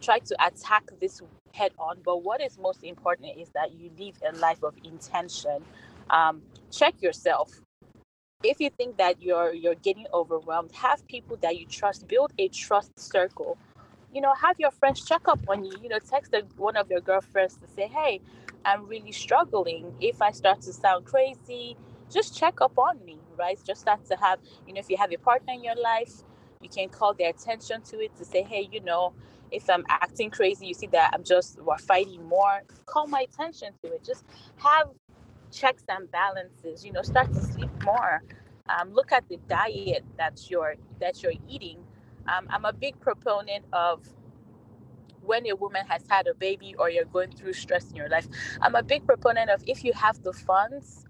try to attack this head on. But what is most important is that you live a life of intention. Um, check yourself. If you think that you're you're getting overwhelmed, have people that you trust. Build a trust circle. You know, have your friends check up on you. You know, text one of your girlfriends to say, "Hey, I'm really struggling. If I start to sound crazy, just check up on me." Right? Just start to have. You know, if you have a partner in your life, you can call their attention to it to say, "Hey, you know, if I'm acting crazy, you see that I'm just we're fighting more, call my attention to it. Just have checks and balances. You know, start to sleep more. Um, look at the diet that you're that you're eating. Um, I'm a big proponent of when a woman has had a baby or you're going through stress in your life. I'm a big proponent of if you have the funds,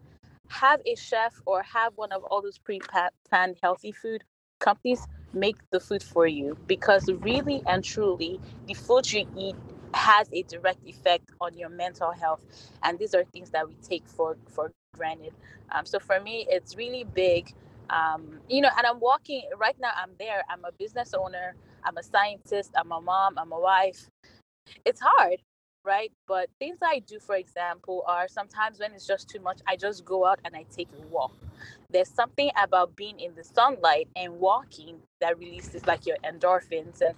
have a chef or have one of all those pre-planned healthy food companies make the food for you because really and truly the food you eat has a direct effect on your mental health and these are things that we take for for granted. Um, so for me it's really big um, you know and i'm walking right now i'm there i'm a business owner i'm a scientist i'm a mom i'm a wife. It's hard right? But things i do for example are sometimes when it's just too much i just go out and i take a walk. There's something about being in the sunlight and walking that releases like your endorphins. And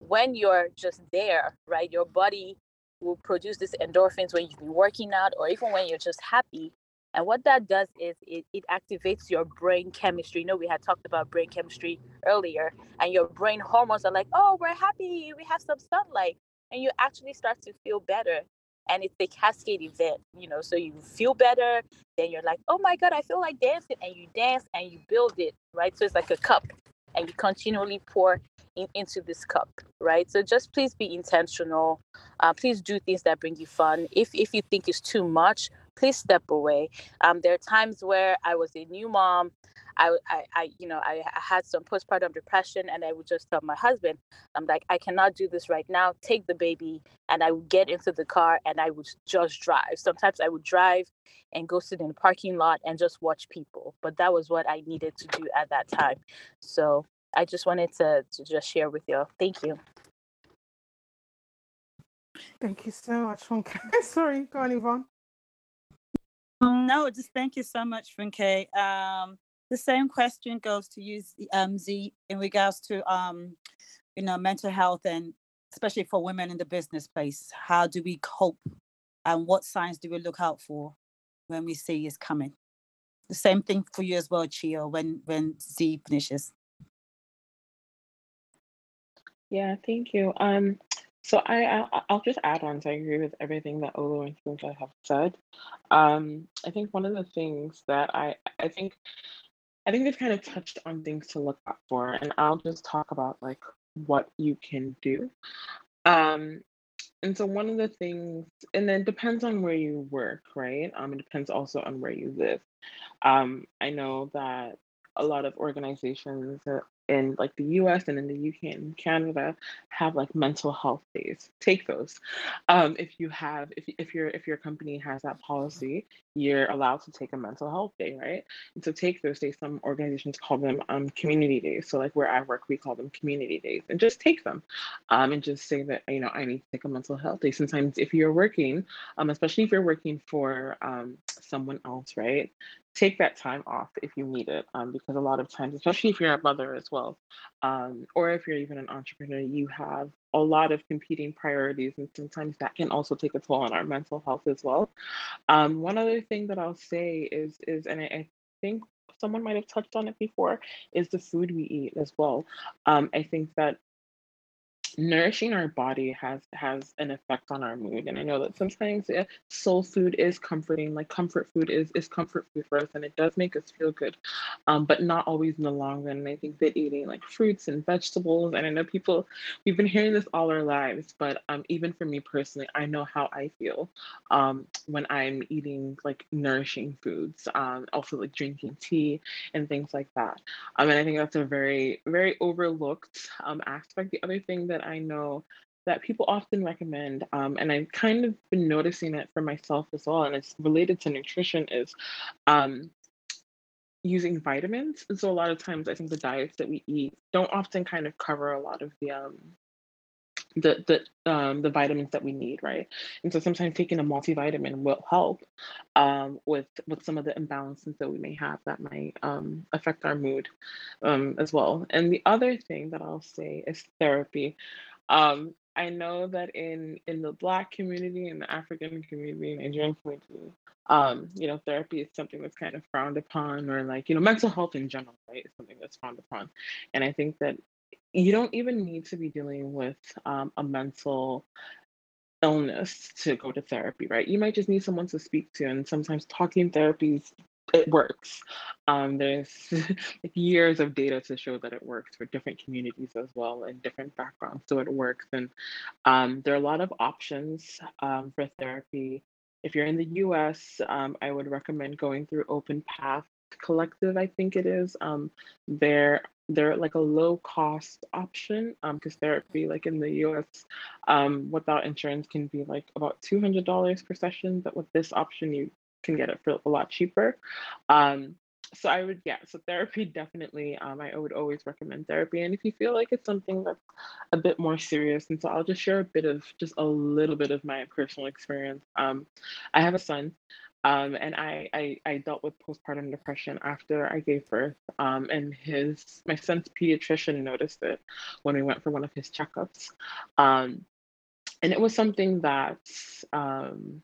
when you're just there right your body will produce these endorphins when you've been working out or even when you're just happy. And what that does is it, it activates your brain chemistry. You know, we had talked about brain chemistry earlier, and your brain hormones are like, oh, we're happy, we have some sunlight. And you actually start to feel better and it's a cascade event you know so you feel better then you're like oh my god i feel like dancing and you dance and you build it right? So it's like a cup and you continually pour in, into this cup right? So just please be intentional uh, please do things that bring you fun. If if you think it's too much please step away. Um, there are times where i was a new mom I, I, I, you know, I had some postpartum depression, and I would just tell my husband, I'm like, I cannot do this right now. Take the baby, and I would get into the car, and I would just drive. Sometimes I would drive and go sit in the parking lot and just watch people. But that was what I needed to do at that time. So I just wanted to to just share with y'all. Thank you. Thank you so much, Funke. Sorry, go on, Yvonne. No, just thank you so much, Funke. Um, the same question goes to you, um, Z, in regards to um, you know mental health and especially for women in the business place. How do we cope, and what signs do we look out for when we see is coming? The same thing for you as well, Chio. When when Z finishes. Yeah, thank you. Um, so I, I I'll just add on. So I agree with everything that Olu and Funke have said. Um, I think one of the things that I I think I think they've kind of touched on things to look out for, and I'll just talk about like what you can do. Um, and so one of the things, and then depends on where you work, right? Um, it depends also on where you live. Um, I know that a lot of organizations uh, in like the US and in the UK and Canada have like mental health days. Take those. Um, if you have, if, if your if your company has that policy, you're allowed to take a mental health day, right? And so take those days. Some organizations call them um, community days. So like where I work, we call them community days, and just take them, um, and just say that you know I need to take a mental health day. Sometimes if you're working, um, especially if you're working for um, someone else, right? take that time off if you need it um, because a lot of times especially if you're a mother as well um, or if you're even an entrepreneur you have a lot of competing priorities and sometimes that can also take a toll on our mental health as well. Um, one other thing that i'll say is is and I, I think someone might have touched on it before is the food we eat as well. Um, i think that nourishing our body has has an effect on our mood and i know that sometimes yeah, soul food is comforting like comfort food is is comfort food for us and it does make us feel good um, but not always in the long run and i think that eating like fruits and vegetables and i know people we've been hearing this all our lives but um, even for me personally i know how i feel um, when i'm eating like nourishing foods um, also like drinking tea and things like that um, and i think that's a very very overlooked um, aspect. The other thing that I know that people often recommend, um, and I've kind of been noticing it for myself as well, and it's related to nutrition, is um, using vitamins. And so a lot of times, I think the diets that we eat don't often kind of cover a lot of the um, the the um, the vitamins that we need, right? And so sometimes taking a multivitamin will help um, with with some of the imbalances that we may have that might um, affect our mood um, as well. And the other thing that I'll say is therapy. Um, I know that in in the Black community, in the African community, Nigerian community, um, you know, therapy is something that's kind of frowned upon, or like you know, mental health in general, right, is something that's frowned upon. And I think that you don't even need to be dealing with um, a mental illness to go to therapy, right? You might just need someone to speak to, and sometimes talking therapies it works. Um, there's years of data to show that it works for different communities as well and different backgrounds. So it works, and um, there are a lot of options um, for therapy. If you're in the U.S., um, I would recommend going through Open Path Collective. I think it is. Um, they're like a low cost option because therapy like in the us um, without insurance can be like about $200 per session but with this option you can get it for a lot cheaper. Um, so I would, yeah, so therapy definitely, um, I would always recommend therapy. And if you feel like it's something that's a bit more serious, and so I'll just share a bit of, just a little bit of my personal experience. Um, I have a son. Um, and I, I, I dealt with postpartum depression after I gave birth. Um, and his my son's pediatrician noticed it when we went for one of his checkups. Um, and it was something that um,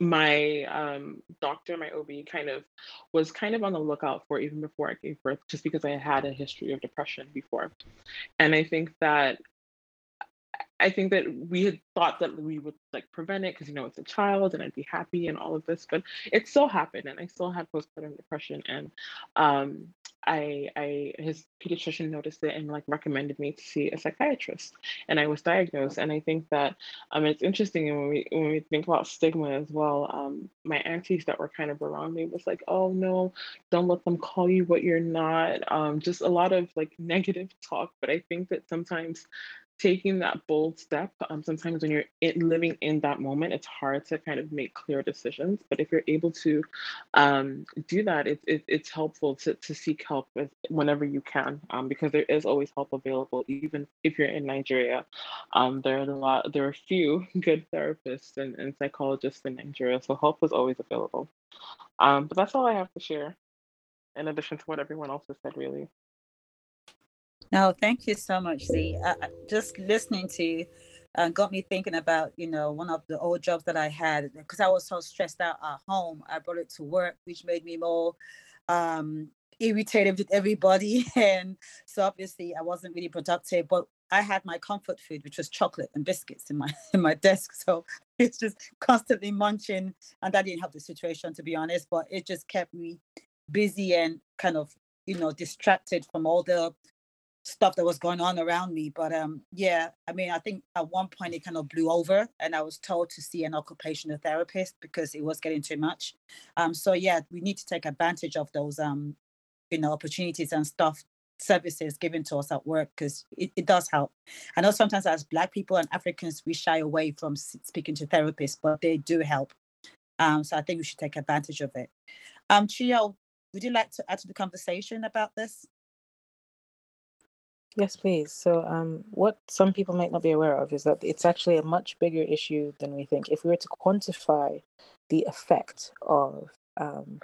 my um, doctor, my OB, kind of was kind of on the lookout for even before I gave birth, just because I had a history of depression before. And I think that I think that we had thought that we would like prevent it because you know it's a child and I'd be happy and all of this, but it still happened and I still had postpartum depression and um, I, I his pediatrician noticed it and like recommended me to see a psychiatrist, and I was diagnosed. And I think that um, it's interesting when we when we think about stigma as well. Um, my aunties that were kind of around me was like, "Oh no, don't let them call you what you're not." Um, just a lot of like negative talk. But I think that sometimes taking that bold step um, sometimes when you're in, living in that moment it's hard to kind of make clear decisions but if you're able to um, do that it, it, it's helpful to, to seek help with, whenever you can um, because there is always help available even if you're in nigeria. Um, there are a lot there are a few good therapists and, and psychologists in nigeria so help is always available. Um, but that's all i have to share in addition to what everyone else has said really no, thank you so much, Z. Uh, just listening to you uh, got me thinking about, you know, one of the old jobs that I had because I was so stressed out at home. I brought it to work, which made me more um, irritated with everybody. And so obviously I wasn't really productive, but I had my comfort food, which was chocolate and biscuits in my in my desk. So it's just constantly munching. And that didn't help the situation, to be honest, but it just kept me busy and kind of, you know, distracted from all the stuff that was going on around me. But um, yeah, I mean, I think at one point it kind of blew over, and I was told to see an occupational therapist because it was getting too much. Um, so yeah, we need to take advantage of those um, you know, opportunities and stuff services given to us at work because it, it does help. I know sometimes as Black people and Africans, we shy away from speaking to therapists, but they do help. Um, so I think we should take advantage of it. Um, Chio, would you like to add to the conversation about this? Yes, please. So, um, what some people might not be aware of is that it's actually a much bigger issue than we think. If we were to quantify the effect of um,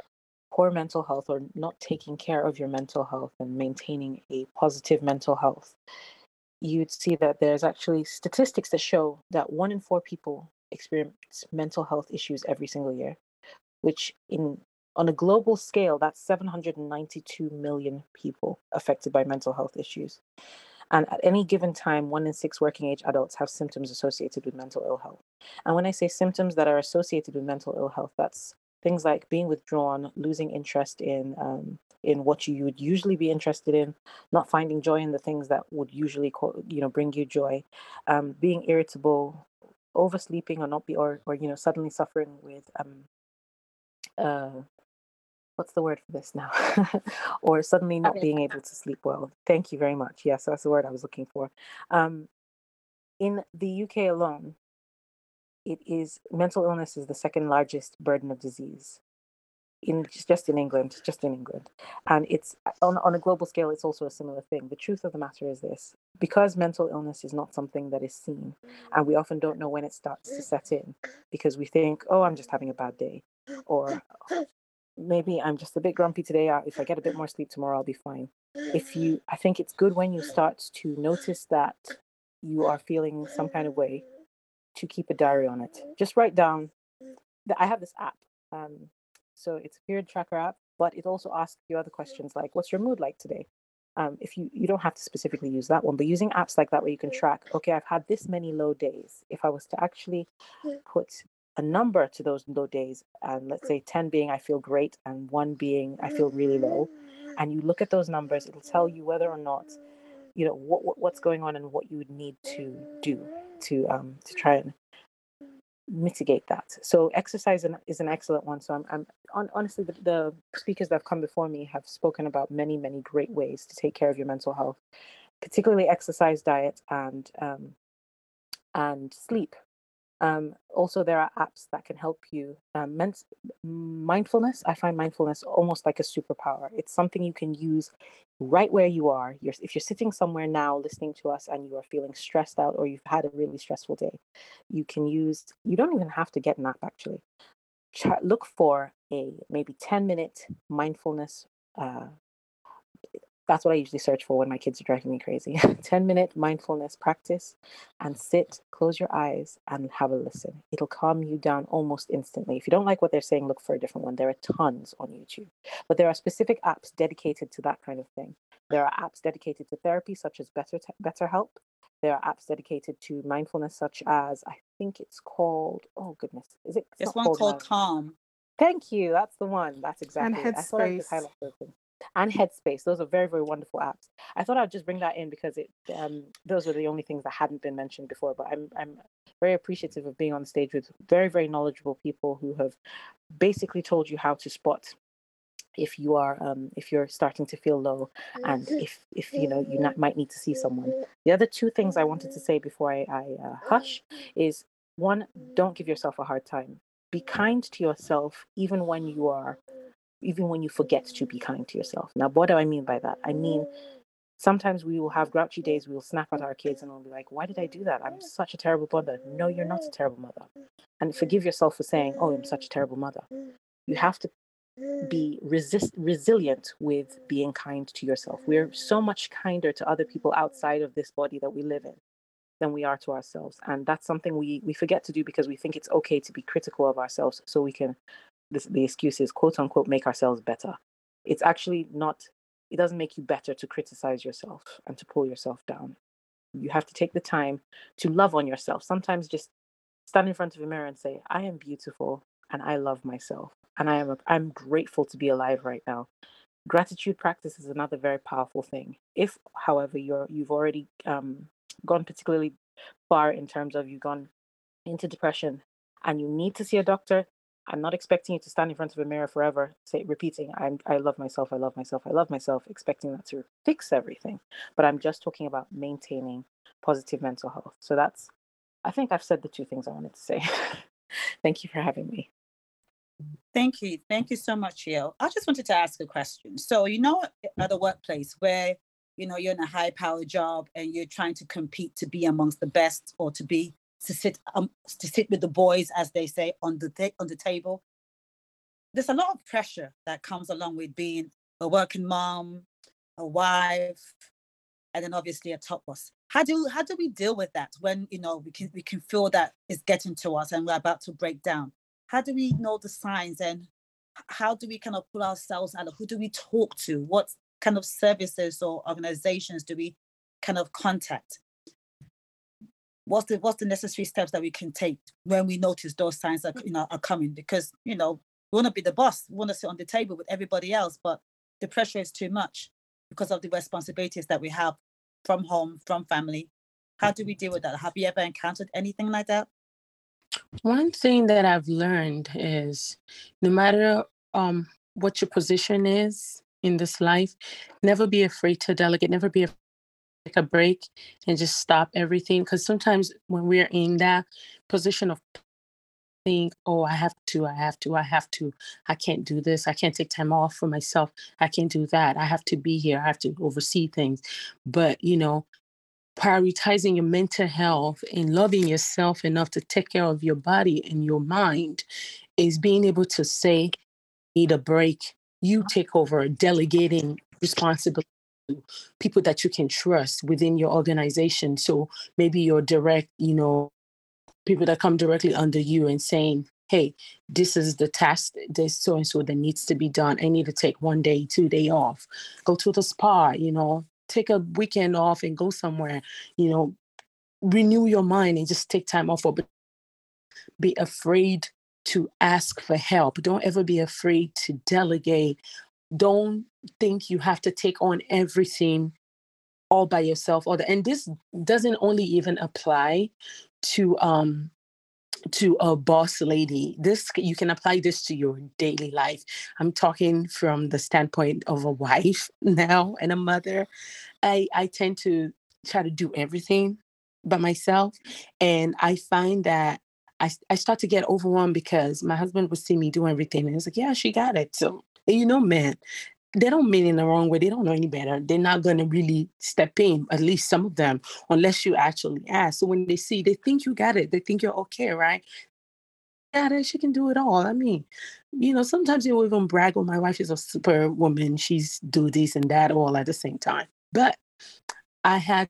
poor mental health or not taking care of your mental health and maintaining a positive mental health, you'd see that there's actually statistics that show that one in four people experience mental health issues every single year, which in on a global scale, that's 792 million people affected by mental health issues. And at any given time, one in six working age adults have symptoms associated with mental ill health. And when I say symptoms that are associated with mental ill health, that's things like being withdrawn, losing interest in um, in what you would usually be interested in, not finding joy in the things that would usually you know bring you joy, um, being irritable, oversleeping or not be or or you know suddenly suffering with um, uh, what's the word for this now? or suddenly not being able to sleep well. Thank you very much. Yes, that's the word I was looking for. Um, in the UK alone, it is mental illness is the second largest burden of disease in just in England, just in England. And it's on, on a global scale, it's also a similar thing. The truth of the matter is this because mental illness is not something that is seen, and we often don't know when it starts to set in because we think, oh, I'm just having a bad day, or maybe I'm just a bit grumpy today. If I get a bit more sleep tomorrow, I'll be fine. If you, I think it's good when you start to notice that you are feeling some kind of way to keep a diary on it. Just write down. that I have this app. Um, so it's a period tracker app, but it also asks you other questions like, what's your mood like today? Um, if you you don't have to specifically use that one, but using apps like that where you can track, okay, I've had this many low days. If I was to actually put a number to those low days, and let's say 10 being I feel great and one being I feel really low, and you look at those numbers, it'll tell you whether or not, you know, what, what what's going on and what you would need to do to um to try and mitigate that. So exercise is an excellent one. So I'm, I'm on, honestly the, the speakers that have come before me have spoken about many many great ways to take care of your mental health, particularly exercise, diet, and um, and sleep um, also, there are apps that can help you. Um, mindfulness, I find mindfulness almost like a superpower. It's something you can use right where you are. You're, if you're sitting somewhere now listening to us and you are feeling stressed out or you've had a really stressful day, you can use, you don't even have to get an app actually. look for a maybe 10 minute mindfulness uh, that's what I usually search for when my kids are driving me crazy. 10 minute mindfulness practice and sit, close your eyes, and have a listen. It'll calm you down almost instantly. If you don't like what they're saying, look for a different one. There are tons on YouTube, but there are specific apps dedicated to that kind of thing. There are apps dedicated to therapy, such as Better BetterHelp. There are apps dedicated to mindfulness, such as I think it's called. Oh goodness, is it? There's one called, called Calm. Thank you. That's the one. That's exactly. And Headspace and Headspace. Those are very, very wonderful apps. I thought I'd just bring that in because it um, those were the only things that hadn't been mentioned before. But I'm I'm very appreciative of being on stage with very, very knowledgeable people who have basically told you how to spot if you are um, if you're starting to feel low and if if you know you not, might need to see someone the other two things i wanted to say before i, I uh, hush is one don't give yourself a hard time be kind to yourself even when you are even when you forget to be kind to yourself. Now, what do I mean by that? I mean, sometimes we will have grouchy days, we will snap at our kids and we'll be like, why did I do that? I'm such a terrible mother. No, you're not a terrible mother. And forgive yourself for saying, oh, I'm such a terrible mother. You have to be resist resilient with being kind to yourself. We're so much kinder to other people outside of this body that we live in than we are to ourselves. And that's something we we forget to do because we think it's okay to be critical of ourselves so we can the excuse is quote unquote make ourselves better. It's actually not, it doesn't make you better to criticize yourself and to pull yourself down. You have to take the time to love on yourself. Sometimes just stand in front of a mirror and say, I am beautiful and I love myself. And I am a, I'm grateful to be alive right now. Gratitude practice is another very powerful thing. If, however, you're you've already um, gone particularly far in terms of you've gone into depression and you need to see a doctor, I'm not expecting you to stand in front of a mirror forever, say repeating, I'm I love myself, I love myself, I love myself, expecting that to fix everything. But I'm just talking about maintaining positive mental health. So that's I think I've said the two things I wanted to say. Thank you for having me. Thank you. Thank you so much, Yale. I just wanted to ask a question. So, you know, at a workplace where, you know, you're in a high power job and you're trying to compete to be amongst the best or to be to sit um, to sit with the boys, as they say, on the ta- on the table. There's a lot of pressure that comes along with being a working mom, a wife, and then obviously a top boss. How do how do we deal with that when you know we can we can feel that it's getting to us and we're about to break down? How do we know the signs and how do we kind of pull ourselves out who do we talk to? What kind of services or organizations do we kind of contact what's the what's the necessary steps that we can take when we notice those signs that you know are coming? Because you know we want to be the boss we want to sit on the table with everybody else but the pressure is too much because of the responsibilities that we have from home from family. How do we deal with that? Have you ever encountered anything like that? One thing that i've learned is no matter um what your position is in this life never be afraid to delegate never be a break and just stop everything because sometimes when we're in that position of think oh i have to i have to i have to i can't do this i can't take time off for myself i can't do that i have to be here i have to oversee things. But you know prioritizing your mental health and loving yourself enough to take care of your body and your mind is being able to say need a break. You take over delegating responsibility people that you can trust within your organization. So maybe your direct, you know, people that come directly under you and saying, hey, this is the task, this so and so that needs to be done. I need to take one day, two day off, go to the spa, you know, take a weekend off and go somewhere, you know, renew your mind and just take time off. But be afraid to ask for help. Don't ever be afraid to delegate don't think you have to take on everything all by yourself or the, and this doesn't only even apply to um to a boss lady. This you can apply this to your daily life. I'm talking from the standpoint of a wife now and a mother. I i tend to try to do everything by myself and i find that I, I start to get overwhelmed because my husband would see me do everything and he's like, yeah, she got it. So and you know, men, they don't mean in the wrong way. They don't know any better. They're not going to really step in, at least some of them, unless you actually ask. So when they see, they think you got it. They think you're okay, right? Yeah, that she can do it all. I mean, you know, sometimes you will even brag, oh, my wife is a super woman. She's do this and that all at the same time. But I had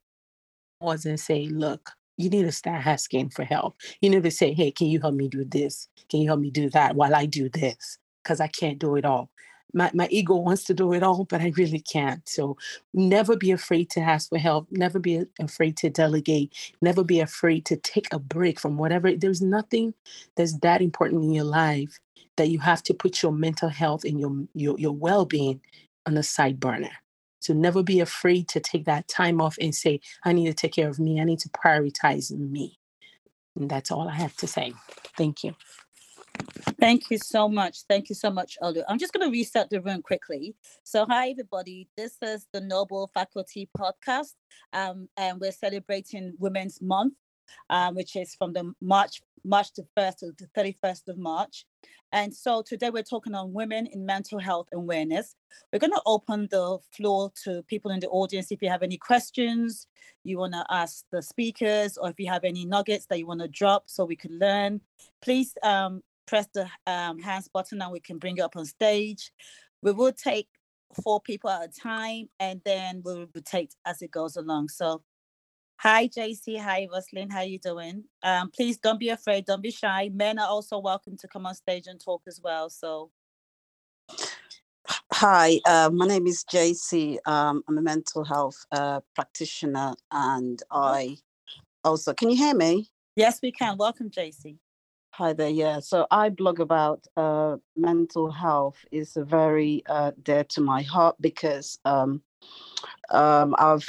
pause and say, look, you need to start asking for help. You need to say, hey, can you help me do this? Can you help me do that while I do this? Because I can't do it all my, my ego wants to do it all, but I really can't. So never be afraid to ask for help. Never be afraid to delegate. Never be afraid to take a break from whatever. There's nothing that's that important in your life that you have to put your mental health and your your, your well-being on the side burner. So never be afraid to take that time off and say, I need to take care of me. I need to prioritize me. And that's all I have to say. Thank you. Thank you so much. Thank you so much, Olu. I'm just going to reset the room quickly. So, hi, everybody. This is the Noble Faculty Podcast, um, and we're celebrating Women's Month, um, which is from the March March the 1st to the 31st of March. And so today we're talking on women in mental health awareness. We're going to open the floor to people in the audience. If you have any questions you want to ask the speakers, or if you have any nuggets that you want to drop so we could learn, please um, press the um, hands button and we can bring you up on stage. We will take four people at a time and then we will rotate as it goes along. So hi JC, hi Roslyn, how you doing? Um, please don't be afraid, don't be shy. Men are also welcome to come on stage and talk as well. So Hi, uh, my name is JC. Um, I'm a mental health uh, practitioner and I also, can you hear me? Yes, we can. Welcome, JC. Hi there. Yeah. So I blog about uh, mental health. is very uh, dear to my heart because um, um, I've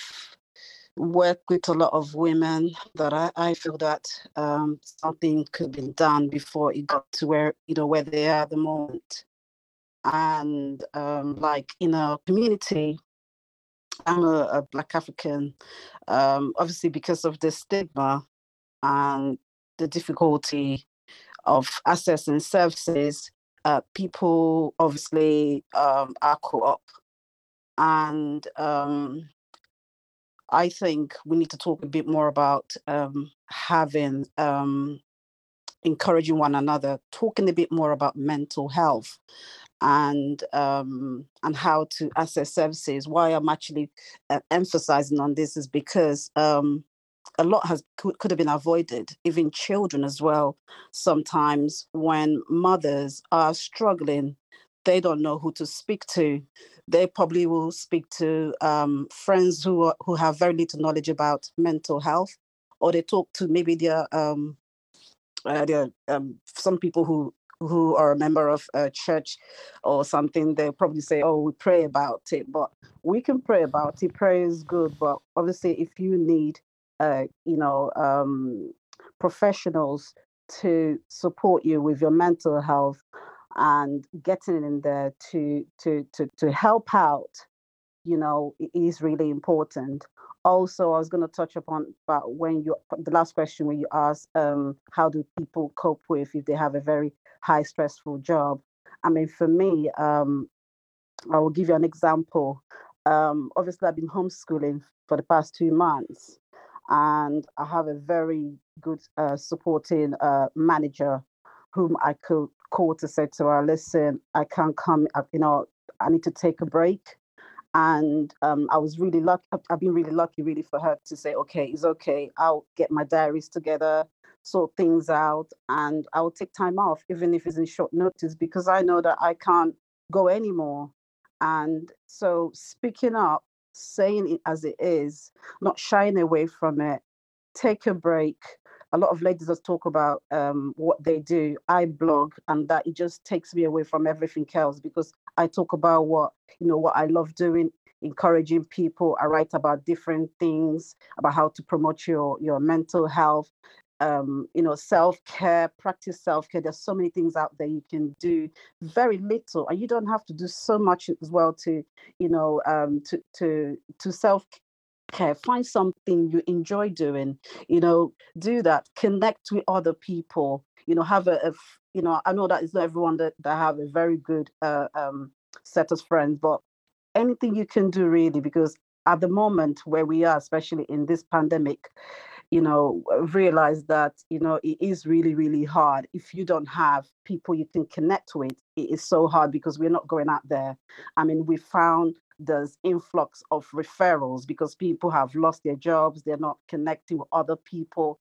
worked with a lot of women that I, I feel that um, something could be done before it got to where you know where they are at the moment. And um, like in our community, I'm a, a Black African. Um, obviously, because of the stigma and the difficulty of accessing services, uh, people obviously um, are caught up. And um, I think we need to talk a bit more about um, having, um, encouraging one another, talking a bit more about mental health and um, and how to access services. Why I'm actually uh, emphasizing on this is because um, a lot has could, have been avoided even children as well sometimes when mothers are struggling they don't know who to speak to they probably will speak to um, friends who are, who have very little knowledge about mental health, or they talk to maybe their um, uh, their um, some people who who are a member of a church or something. They'll probably say, "Oh, we pray about it," but we can pray about it. Prayer is good, but obviously, if you need, uh, you know, um, professionals to support you with your mental health and getting in there to to to to help out you know is really important. Also i was going to touch upon about when you the last question when you asked um, how do people cope with if they have a very high stressful job? I mean for me um, i will give you an example. Um, obviously i've been homeschooling for the past two months and i have a very good uh, supporting uh, manager whom i could call to say to her, listen, I can't come, you know, I need to take a break. And um, I was really lucky, I've been really lucky, really, for her to say, okay, it's okay. I'll get my diaries together, sort things out, and I'll take time off, even if it's in short notice, because I know that I can't go anymore. And so speaking up, saying it as it is, not shying away from it, take a break, a lot of ladies just talk about um, what they do. I blog, and that it just takes me away from everything else because I talk about what you know what I love doing, encouraging people. I write about different things about how to promote your your mental health. Um, you know, self care, practice self care. There's so many things out there you can do. Very little, and you don't have to do so much as well to, you know, um, to to to self care find something you enjoy doing you know do that connect with other people you know have a, a you know i know that it's not everyone that, that have a very good uh, um, set of friends but anything you can do really because at the moment where we are especially in this pandemic you know realize that you know it is really really hard. If you don't have people you can connect with it is so hard because we're not going out there. I mean we found there's influx of referrals because people have lost their jobs they're not connecting with other people.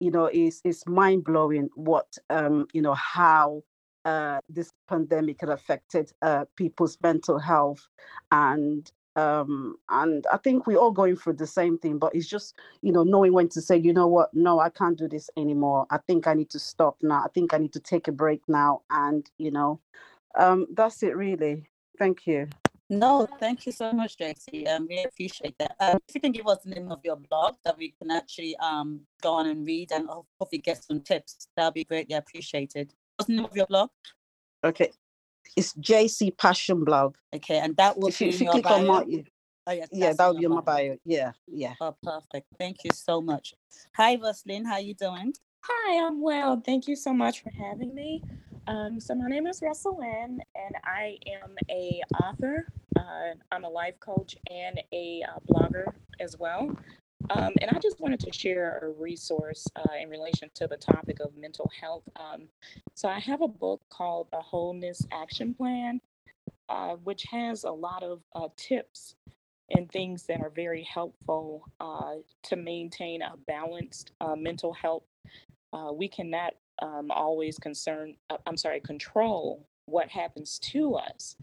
You know it's it's mind-blowing what um you know how uh, this pandemic had affected uh, people's mental health and um, and I think we're all going through the same thing, but it's just, you know, knowing when to say, you know what, no, I can't do this anymore. I think I need to stop now. I think I need to take a break now. And, you know, um, that's it really. Thank you. No, thank you so much, JC. Um, we appreciate that. Um, if you can give us the name of your blog that we can actually um go on and read and hopefully get some tips, that'll be greatly appreciated. What's the name of your blog? Okay, it's JC Passion Blog. Okay, and that will if you, be if in you your click on bio. my, Oh, yes, yeah, that in will be on my bio. bio. Yeah, yeah. Oh, perfect. Thank you so much. Hi, Vaseline. How you doing? Hi, I'm well. Thank you so much for having me. Um, so my name is Roslyn, and I am a author. Uh, I'm a life coach and a uh, blogger as well. Um, and I just wanted to share a resource uh, in relation to the topic of mental health. Um, so I have a book called The Wholeness Action Plan, uh, which has a lot of uh, tips and things that are very helpful uh, to maintain a balanced uh, mental health. Uh, we cannot um, always concern, I'm sorry, control what happens to us,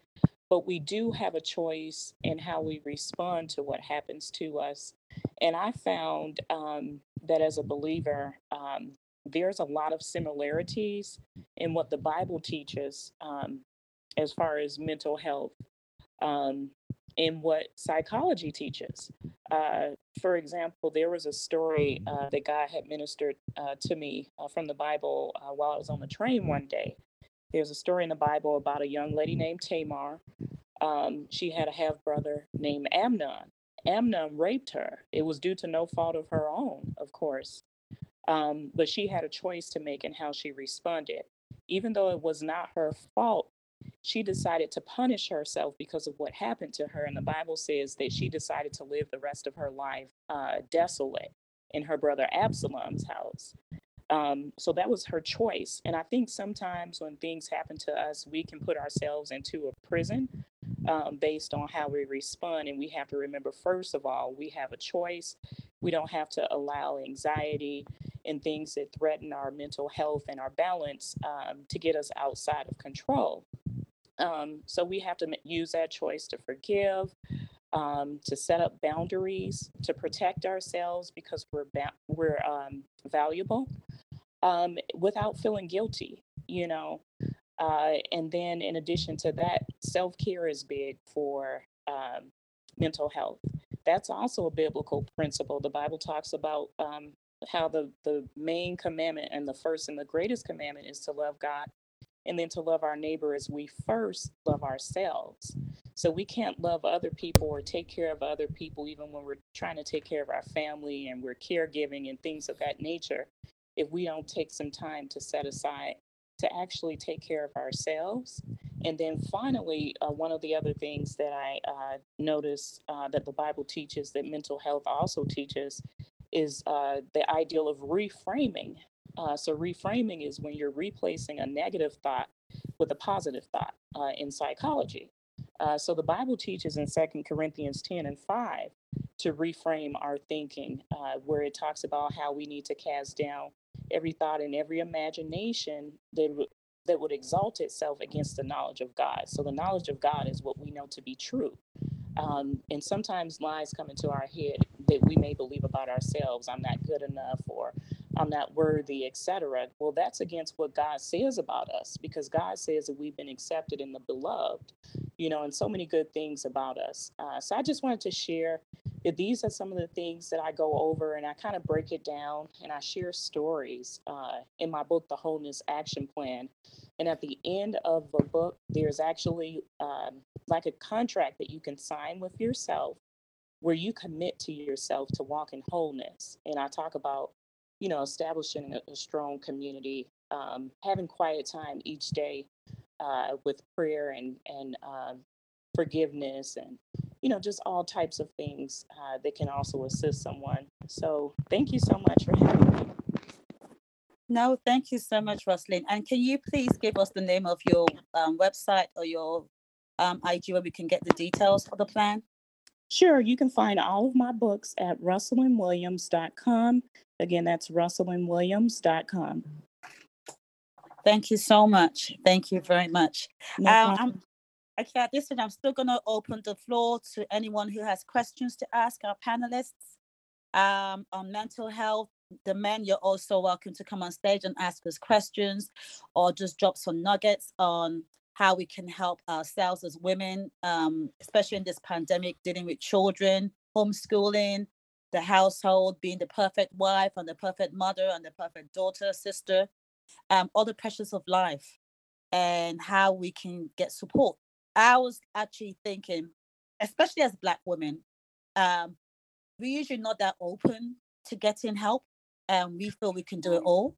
but we do have a choice in how we respond to what happens to us. And I found um, that as a believer, um, there's a lot of similarities in what the Bible teaches um, as far as mental health um, in what psychology teaches. Uh, for example, there was a story uh, that God had ministered uh, to me uh, from the Bible uh, while I was on the train one day. There's a story in the Bible about a young lady named Tamar. Um, she had a half brother named Amnon. Amnon raped her. It was due to no fault of her own, of course. Um, but she had a choice to make in how she responded. Even though it was not her fault, she decided to punish herself because of what happened to her. And the Bible says that she decided to live the rest of her life uh, desolate in her brother Absalom's house. Um, so that was her choice. And I think sometimes when things happen to us, we can put ourselves into a prison um, based on how we respond. And we have to remember, first of all, we have a choice. We don't have to allow anxiety and things that threaten our mental health and our balance um, to get us outside of control. Um, so we have to use that choice to forgive, um, to set up boundaries, to protect ourselves because we're ba- we're um, valuable, um, without feeling guilty. You know, uh, and then in addition to that, self care is big for um, mental health. That's also a biblical principle. The Bible talks about um, how the the main commandment and the first and the greatest commandment is to love God and then to love our neighbor as we first love ourselves. So we can't love other people or take care of other people, even when we're trying to take care of our family and we're caregiving and things of that nature, if we don't take some time to set aside to actually take care of ourselves. And then finally, uh, one of the other things that I uh, uh, that the Bible teaches that mental health also teaches is uh, the ideal of reframing uh, so reframing is when you're replacing a negative thought with a positive thought uh, in psychology. So the Bible teaches in Second Corinthians 10 and 5 to reframe our thinking, where it talks about how we need to cast down every thought and every imagination that, w- that would exalt itself against the knowledge of God. So the knowledge of God is what we know to be true. Um, and sometimes lies come into our head that we may believe about ourselves. I'm not good enough, or I'm not worthy, etc. Well, that's against what God says about us because God says that we've been accepted in the beloved, you know, and so many good things about us. Uh, so I just wanted to share these are some of the things that I go over and I kind of break it down and I share stories uh, in my book, The Wholeness Action Plan. And at the end of the book, there's actually um, like a contract that you can sign with yourself where you commit to yourself to walk in wholeness. And I talk about you know, establishing a, a strong community, um, having quiet time each day uh, with prayer and and uh, forgiveness, and you know, just all types of things uh, that can also assist someone. So, thank you so much for having me. No, thank you so much, Roslyn. And can you please give us the name of your um, website or your um, IG where we can get the details for the plan? Sure, you can find all of my books at russellandwilliams.com. Again, that's russellandwilliams.com. Thank you so much. Thank you very much. No Um, okay, at this point, I'm still going to open the floor to anyone who has questions to ask our panelists um, on mental health. The men, you're also welcome to come on stage and ask us questions or just drop some nuggets on how we can help ourselves as women, um, especially in this pandemic, dealing with children, homeschooling, the household, being the perfect wife and the perfect mother and the perfect daughter, sister, um, all the pressures of life and how we can get support. I was actually thinking, especially as Black women, um, we're usually not that open to getting help, and we feel we can do it all.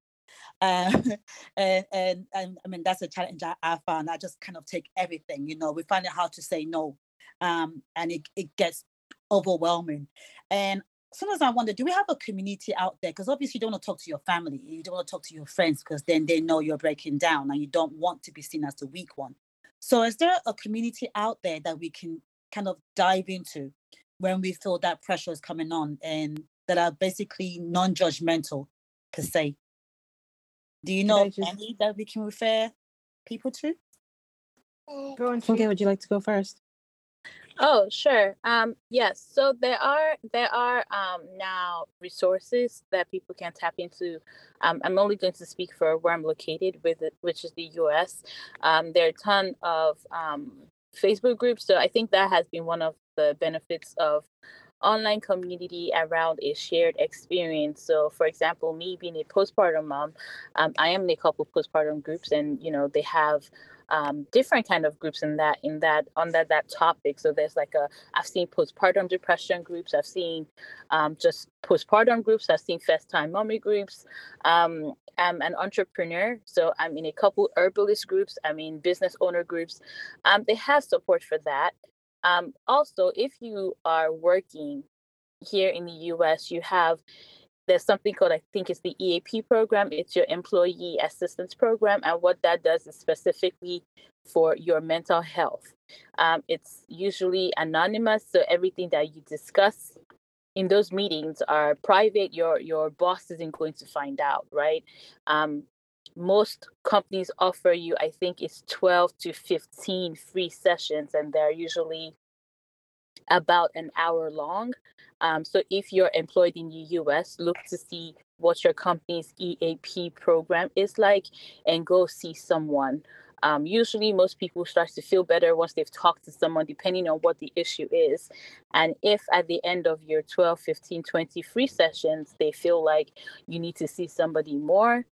Um, and, and and I mean that's a challenge I, I found. I just kind of take everything, you know. We find it hard to say no, um, and it it gets overwhelming. And sometimes I wonder, do we have a community out there? Because obviously you don't want to talk to your family, you don't want to talk to your friends because then they know you're breaking down and you don't want to be seen as the weak one. So is there a community out there that we can kind of dive into when we feel that pressure is coming on and that are basically non-judgmental per se? Do you know just- any that we can refer people to? Go on, Okay, would you like to go first? Oh, sure. Um, yes. So there are there are um, now resources that people can tap into. Um, I'm only going to speak for where I'm located, with which is the U.S. Um, there are a ton of um, Facebook groups. So I think that has been one of the benefits of online community around a shared experience. So, for example, me being a postpartum mom, um, I am in a couple postpartum groups, and you know they have um, different kind of groups in that in that under that topic. So there's like a I've seen postpartum depression groups. I've seen um, just postpartum groups. I've seen first time mommy groups. Um, I'm an entrepreneur, so I'm in a couple herbalist groups. I'm in business owner groups. Um, they have support for that. Um, also, if you are working here in the U.S., you have there's something called I think it's the EAP program. It's your employee assistance program, and what that does is specifically for your mental health. Um, it's usually anonymous, so everything that you discuss in those meetings are private. Your your boss isn't going to find out, right? Um, most companies offer you, I think, it's 12 to 15 free sessions, and they're usually about an hour long. Um, so if you're employed in the US, look to see what your company's EAP program is like and go see someone. Um, usually, most people start to feel better once they've talked to someone, depending on what the issue is. And if at the end of your 12, 15, 20 free sessions, they feel like you need to see somebody more,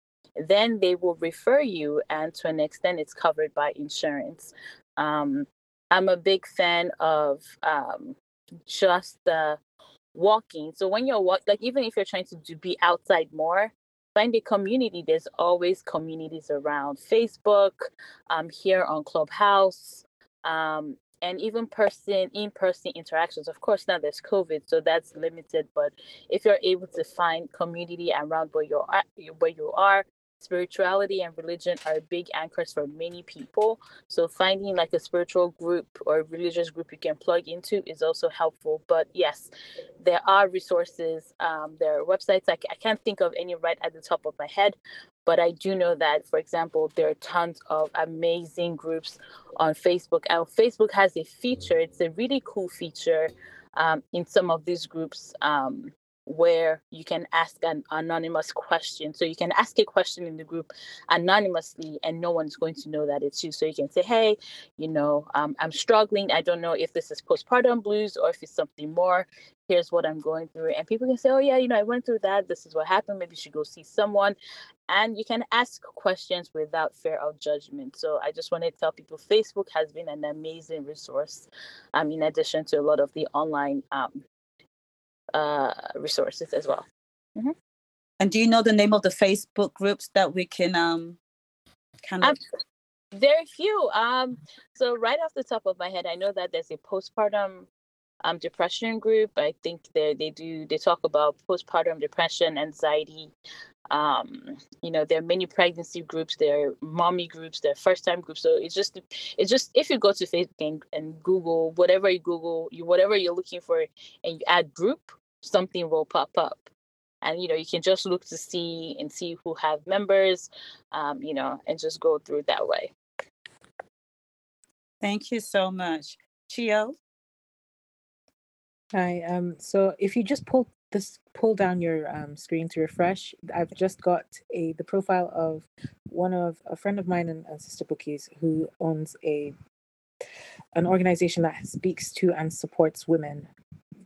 then they will refer you. And to an extent, it's covered by insurance. Um, I'm a big fan of um, just uh, walking. So when you're walk, like even if you're trying to do, be outside more, find a community. There's always communities around Facebook, um, here on Clubhouse, um, and even person in-person interactions. Of course, now there's COVID, so that's limited. But if you're able to find community around where you're at, where you are, spirituality and religion are big anchors for many people. So finding like a spiritual group or religious group you can plug into is also helpful. But yes, there are resources. Um, there are websites. I, I can't think of any right at the top of my head, but I do know that, for example, there are tons of amazing groups on Facebook. And Facebook has a feature. It's a really cool feature um, in some of these groups. Um, where you can ask an anonymous question. So you can ask a question in the group anonymously, and no one's going to know that it's you. So you can say, "Hey, you know, um, I'm struggling. I don't know if this is postpartum blues or if it's something more. Here's what I'm going through." And people can say, "Oh yeah, you know, I went through that. This is what happened. Maybe you should go see someone." And you can ask questions without fear of judgment. So I just want to tell people, Facebook has been an amazing resource. Um, in addition to a lot of the online um, uh, resources as well. Mm-hmm. And do you know the name of the Facebook groups that we can um kind of? There are few. Um, so right off the top of my head, I know that there's a postpartum um, depression group. I think they they do they talk about postpartum depression, anxiety. Um, you know, there are many pregnancy groups, there are mommy groups, there are first time groups. So it's just it's just if you go to Facebook and, and Google whatever you Google, you whatever you're looking for, and you add group, something will pop up. And you know you can just look to see and see who have members um, you know and just go through that way. Thank you so much. Chio? Hi um so if you just pull this pull down your um, screen to refresh i've just got a the profile of one of a friend of mine and, and sister bookies who owns a an organization that speaks to and supports women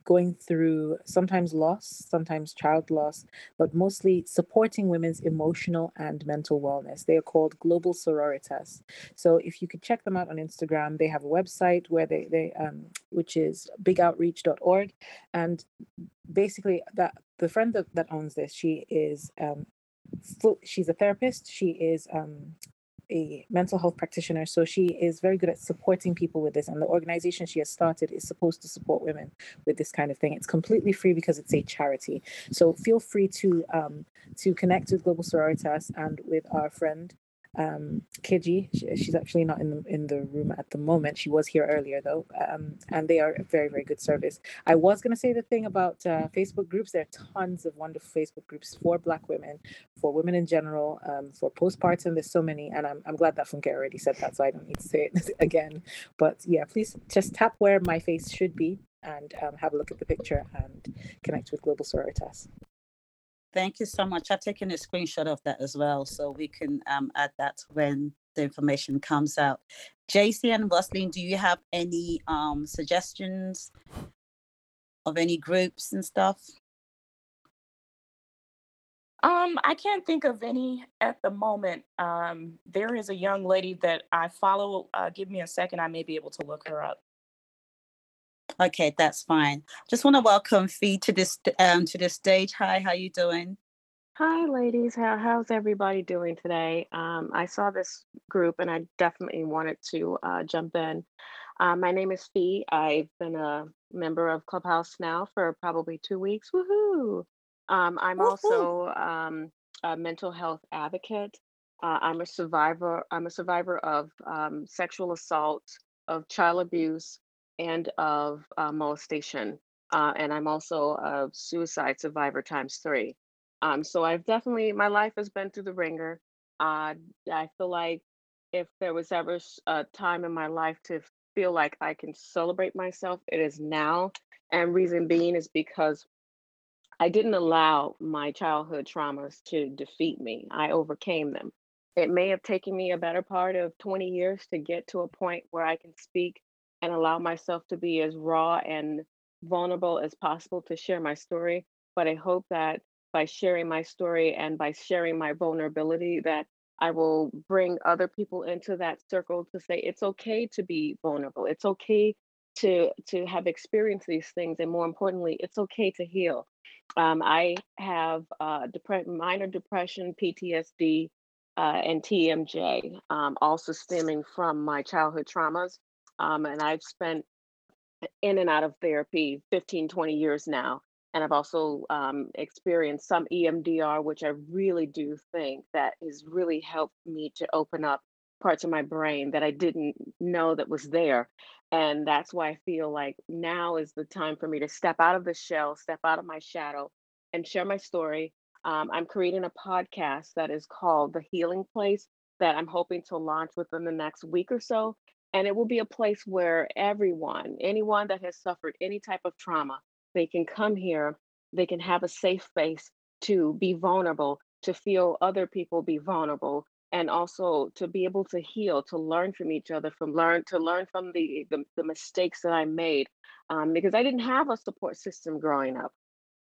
going through sometimes loss, sometimes child loss, but mostly supporting women's emotional and mental wellness. They are called Global Sororitas. So if you could check them out on Instagram, they have a website where they, they um, which is bigoutreach.org. And basically that the friend that, that owns this, she is um, full, she's a therapist. She is um, a mental health practitioner, so she is very good at supporting people with this. And the organization she has started is supposed to support women with this kind of thing. It's completely free because it's a charity. So feel free to um, to connect with Global Sororitas and with our friend um, Kiji. She, she's actually not in the in the room at the moment. She was here earlier though, um, and they are a very very good service. I was going to say the thing about uh, Facebook groups. There are tons of wonderful Facebook groups for Black women, for women in general, um, for postpartum. There's so many, and I'm I'm glad that Funke already said that, so I don't need to say it again. But yeah, please just tap where my face should be and um, have a look at the picture and connect with Global Sororitas. Thank you so much. I've taken a screenshot of that as well, so we can um, add that when the information comes out. JC and Roslyn, do you have any um, suggestions of any groups and stuff? Um, I can't think of any at the moment. Um, there is a young lady that I follow. Uh, give me a second, I may be able to look her up. Okay, that's fine. Just want to welcome Fee to this um to the stage. Hi, how you doing? Hi, ladies. How, how's everybody doing today? Um, I saw this group and I definitely wanted to uh, jump in. Uh, my name is Fee. I've been a member of Clubhouse now for probably two weeks. Woohoo! Um, I'm Woohoo! also um, a mental health advocate. Uh, I'm a survivor. I'm a survivor of um, sexual assault, of child abuse, and of uh, molestation. Uh, and I'm also a suicide survivor times three. Um, so I've definitely, my life has been through the ringer. Uh, I feel like if there was ever a time in my life to feel like I can celebrate myself, it is now. And reason being is because I didn't allow my childhood traumas to defeat me. I overcame them. It may have taken me a better part of 20 years to get to a point where I can speak and allow myself to be as raw and vulnerable as possible to share my story. But I hope that by sharing my story and by sharing my vulnerability, that I will bring other people into that circle to say it's okay to be vulnerable. It's okay to to have experienced these things, and more importantly, it's okay to heal. Um, I have uh, depre- minor depression, PTSD, uh, and TMJ, um, also stemming from my childhood traumas. Um, and I've spent in and out of therapy 15, 20 years now. And I've also um, experienced some EMDR, which I really do think that has really helped me to open up parts of my brain that I didn't know that was there. And that's why I feel like now is the time for me to step out of the shell, step out of my shadow, and share my story. Um, I'm creating a podcast that is called The Healing Place that I'm hoping to launch within the next week or so and it will be a place where everyone, anyone that has suffered any type of trauma, they can come here, they can have a safe space to be vulnerable, to feel other people be vulnerable, and also to be able to heal, to learn from each other, from learn to learn from the the, the mistakes that I made, um, because I didn't have a support system growing up.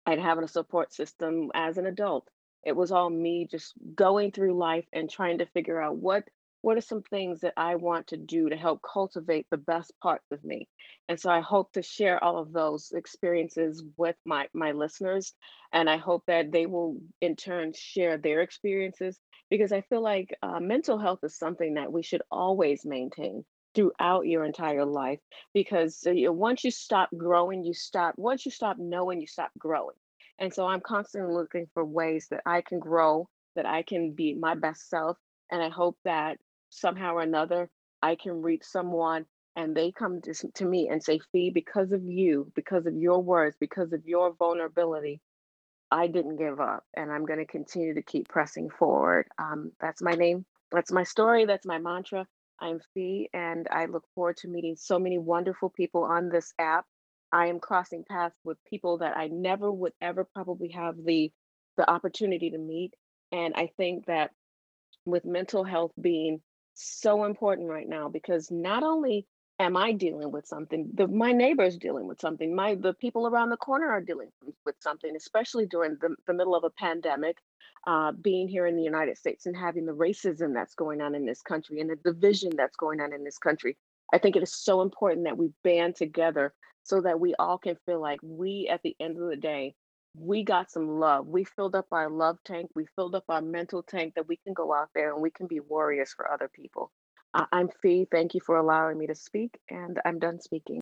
I'd have a support system as an adult. It was all me just going through life and trying to figure out what what are some things that I want to do to help cultivate the best parts of me. And so I hope to share all of those experiences with my my listeners and I hope that they will in turn share their experiences because I feel like uh, mental health is something that we should always maintain throughout your entire life because uh, you once you stop growing you stop once you stop knowing you stop growing and so I'm constantly looking for ways that I can grow, that I can be my best self. And I hope that somehow or another I can reach someone and they come to, to me and say, Fee, because of you, because of your words, because of your vulnerability, I didn't give up and I'm going to continue to keep pressing forward. Um, that's my name. That's my story. That's my mantra. I'm Fee and I look forward to meeting so many wonderful people on this app. I am crossing paths with people that I never would ever probably have the the opportunity to meet. And I think that with mental health being so important right now because not only am I dealing with something, the, my neighbor's dealing with something, my the people around the corner are dealing with something, especially during the, the middle of a pandemic, uh, being here in the United States and having the racism that's going on in this country and the division that's going on in this country. I think it is so important that we band together so that we all can feel like we, at the end of the day, we got some love. We filled up our love tank. We filled up our mental tank that we can go out there and we can be warriors for other people. I- I'm Fee. Thank you for allowing me to speak, and I'm done speaking.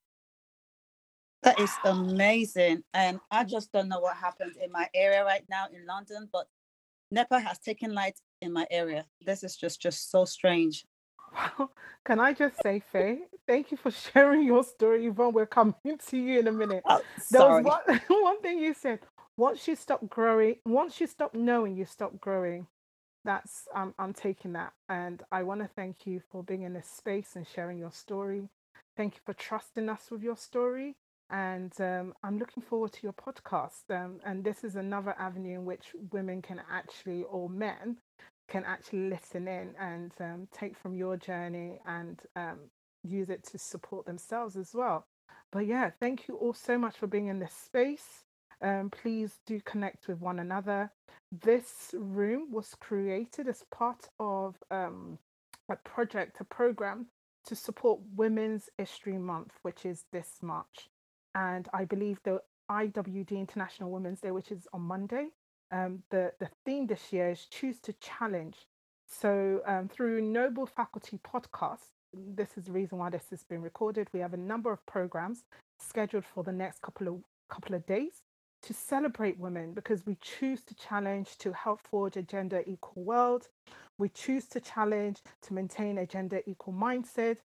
That is amazing. And I just don't know what happened in my area right now in London, but NEPA has taken light in my area. This is just just so strange. Wow. Can I just say, Faye, thank you for sharing your story, Yvonne. We're coming to you in a minute. Oh, There was one, one thing you said. Once you stop growing, once you stop knowing, you stop growing. That's um, I'm taking that, and I want to thank you for being in this space and sharing your story. Thank you for trusting us with your story, and um, I'm looking forward to your podcast. Um, and this is another avenue in which women can actually, or men, can actually listen in and um, take from your journey and um, use it to support themselves as well. But yeah, thank you all so much for being in this space. Um, please do connect with one another. This room was created as part of um, a project, a program to support Women's History Month, which is this March. And I believe the IWD International Women's Day, which is on Monday, um, the, the theme this year is Choose to Challenge. So, um, through Noble Faculty Podcast, this is the reason why this has been recorded. We have a number of programs scheduled for the next couple of couple of days to celebrate women because we choose to challenge to help forge a gender equal world. We choose to challenge to maintain a gender equal mindset.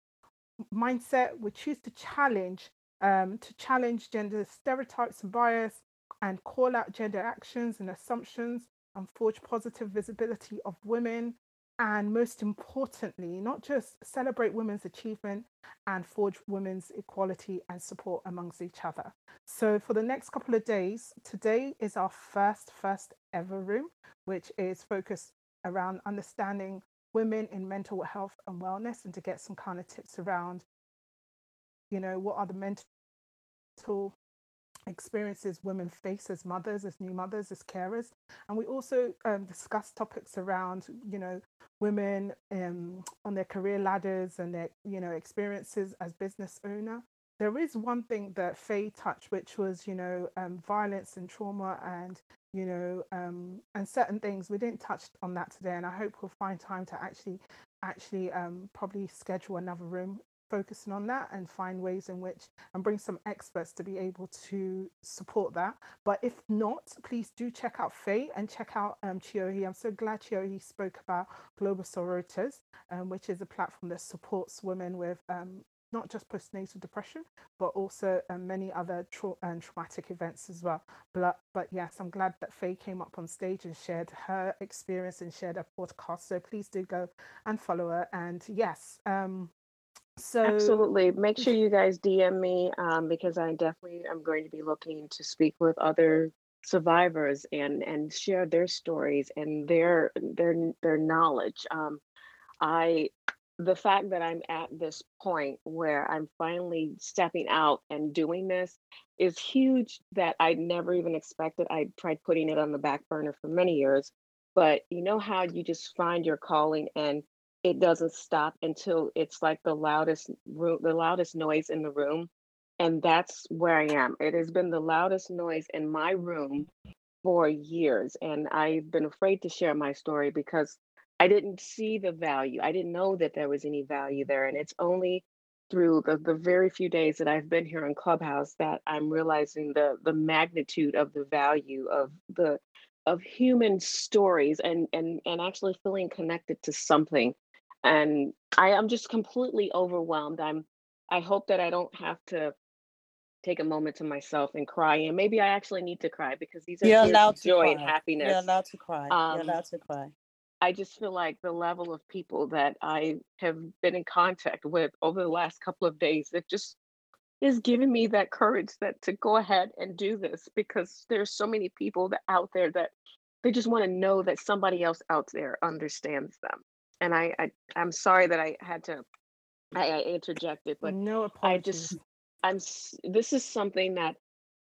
Mindset. We choose to challenge um, to challenge gender stereotypes and bias and call out gender actions and assumptions and forge positive visibility of women. And most importantly, not just celebrate women's achievement and forge women's equality and support amongst each other. So, for the next couple of days, today is our first, first ever room, which is focused around understanding women in mental health and wellness and to get some kind of tips around, you know, what are the mental experiences women face as mothers, as new mothers, as carers. And we also um, discuss topics around, you know, women um, on their career ladders and their, you know, experiences as business owner. There is one thing that Faye touched, which was, you know, um, violence and trauma and, you know, um, and certain things. We didn't touch on that today, and I hope we'll find time to actually, actually, um, probably schedule another room focusing on that and find ways in which and bring some experts to be able to support that. But if not, please do check out Faye and check out um, Chiohi. I'm so glad Chiohi spoke about Global Sororitas, um, which is a platform that supports women with um, not just postnatal depression, but also um, many other tra- and traumatic events as well. But, but yes, I'm glad that Faye came up on stage and shared her experience and shared her podcast. So please do go and follow her. And yes, um, so Absolutely. Make sure you guys DM me um, because I definitely am going to be looking to speak with other survivors and and share their stories and their their their knowledge. Um, I the fact that I'm at this point where I'm finally stepping out and doing this is huge that I never even expected. I tried putting it on the back burner for many years, but you know how you just find your calling and it doesn't stop until it's like the loudest room, the loudest noise in the room. And that's where I am. It has been the loudest noise in my room for years. And I've been afraid to share my story because I didn't see the value. I didn't know that there was any value there. And it's only through the, the very few days that I've been here in Clubhouse that I'm realizing the the magnitude of the value of the of human stories and and and actually feeling connected to something and I am just completely overwhelmed. I'm I hope that I don't have to take a moment to myself and cry. And maybe I actually need to cry because these are You're allowed to joy and cry. You're happiness. allowed to cry. You're Um, allowed to cry. I just feel like the level of people that I have been in contact with over the last couple of days, it just is giving me that courage that to go ahead and do this because there's so many people that out there that they just want to know that somebody else out there understands them. And I, I I'm sorry that I had to I, I interjected, but no I just I'm this is something that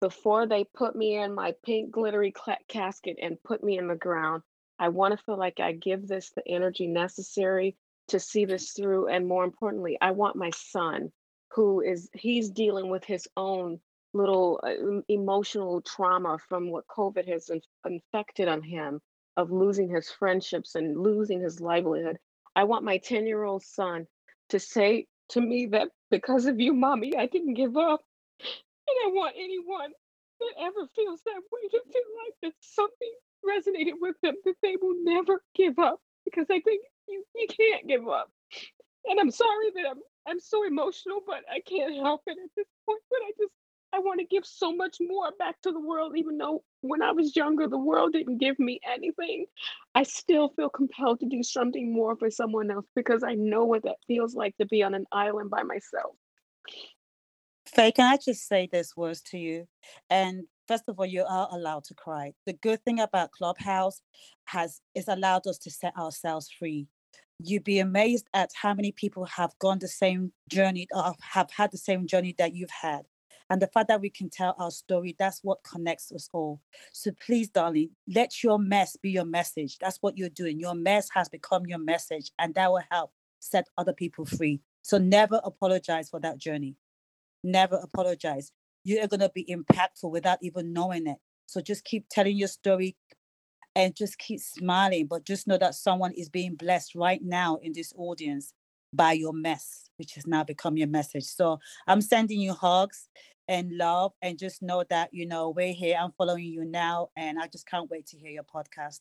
before they put me in my pink glittery cla casket and put me in the ground, I want to feel like I give this the energy necessary to see this through. And more importantly, I want my son, who is he's dealing with his own little uh, emotional trauma from what COVID has inf- infected on him of losing his friendships and losing his livelihood. I want my 10 year old son to say to me that because of you, mommy, I didn't give up. And I want anyone that ever feels that way to feel like that something resonated with them, that they will never give up. Because I think you, you can't give up. And I'm sorry that I'm I'm so emotional, but I can't help it at this point. But I just I want to give so much more back to the world, even though when I was younger, the world didn't give me anything. I still feel compelled to do something more for someone else because I know what that feels like to be on an island by myself. Faye, can I just say this words to you? And first of all, you are allowed to cry. The good thing about Clubhouse has is allowed us to set ourselves free. You'd be amazed at how many people have gone the same journey or have had the same journey that you've had. And the fact that we can tell our story, that's what connects us all. So please, darling, let your mess be your message. That's what you're doing. Your mess has become your message, and that will help set other people free. So never apologize for that journey never apologize. You are going to be impactful without even knowing it. So just keep telling your story and just keep smiling. But just know that someone is being blessed right now in this audience by your mess, which has now become your message. So I'm sending you hugs and love, and just know that, you know, we're here. I'm following you now, and I just can't wait to hear your podcast.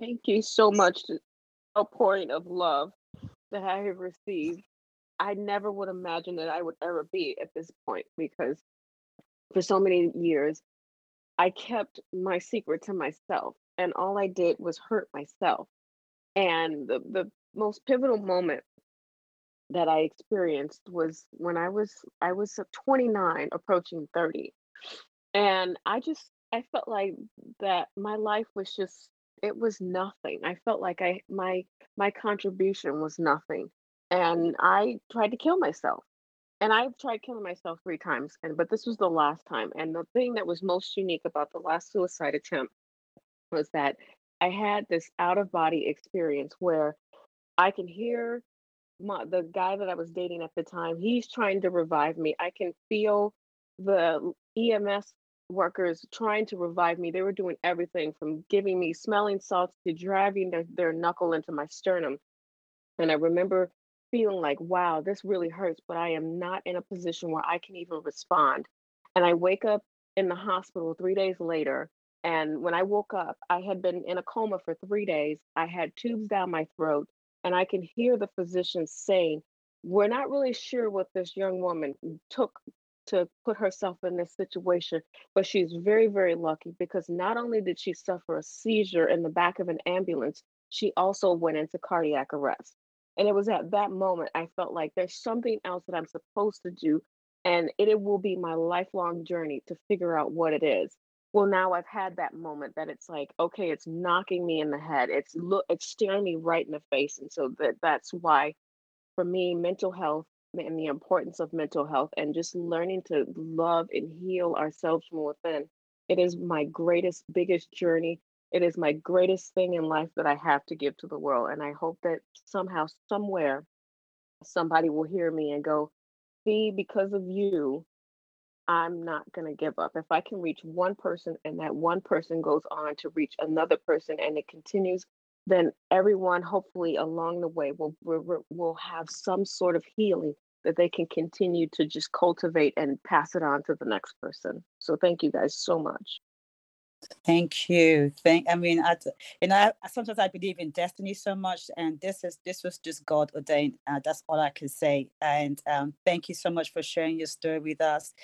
Thank you so much. A pouring of love that I have received. I never would imagine that I would ever be at this point because for so many years I kept my secret to myself and all I did was hurt myself. And the, the most pivotal moment that I experienced was when I was I was uh, 29 approaching 30 and I just I felt like that my life was just it was nothing. I felt like I my my contribution was nothing and I tried to kill myself. And I've tried killing myself 3 times and but this was the last time and the thing that was most unique about the last suicide attempt was that I had this out of body experience where I can hear my the guy that I was dating at the time, he's trying to revive me. I can feel the EMS workers trying to revive me. They were doing everything from giving me smelling salts to driving their, their knuckle into my sternum. And I remember feeling like, wow, this really hurts, but I am not in a position where I can even respond. And I wake up in the hospital three days later. And when I woke up, I had been in a coma for three days. I had tubes down my throat. And I can hear the physicians saying, We're not really sure what this young woman took to put herself in this situation, but she's very, very lucky because not only did she suffer a seizure in the back of an ambulance, she also went into cardiac arrest. And it was at that moment I felt like there's something else that I'm supposed to do, and it, it will be my lifelong journey to figure out what it is. Well, now I've had that moment that it's like, okay, it's knocking me in the head. It's look, it's staring me right in the face, and so that that's why, for me, mental health and the importance of mental health and just learning to love and heal ourselves from within. It is my greatest, biggest journey. It is my greatest thing in life that I have to give to the world. And I hope that somehow, somewhere, somebody will hear me and go, see, because of you, I'm not going to give up. If I can reach one person and that one person goes on to reach another person and it continues, then everyone hopefully along the way will will, will have some sort of healing that they can continue to just cultivate and pass it on to the next person. So thank you guys so much. Thank you. Thank. I mean, I, you know, sometimes I believe in destiny so much, and this is this was just God ordained. Uh, that's all I can say. And um, thank you so much for sharing your story with us.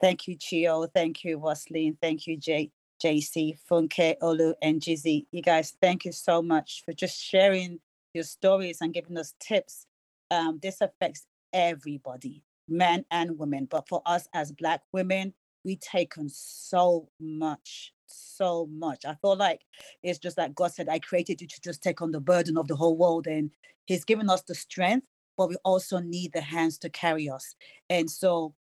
Thank you, Chio. Thank you, Roslyn. Thank you, Jay, JC, Funke, Olu, and Jizzy. You guys, thank you so much for just sharing your stories and giving us tips. Um, this affects everybody, men and women. But for us as Black women, we take on so much, so much. I feel like it's just like God said, I created you to just take on the burden of the whole world. And He's given us the strength, but we also need the hands to carry us. And so,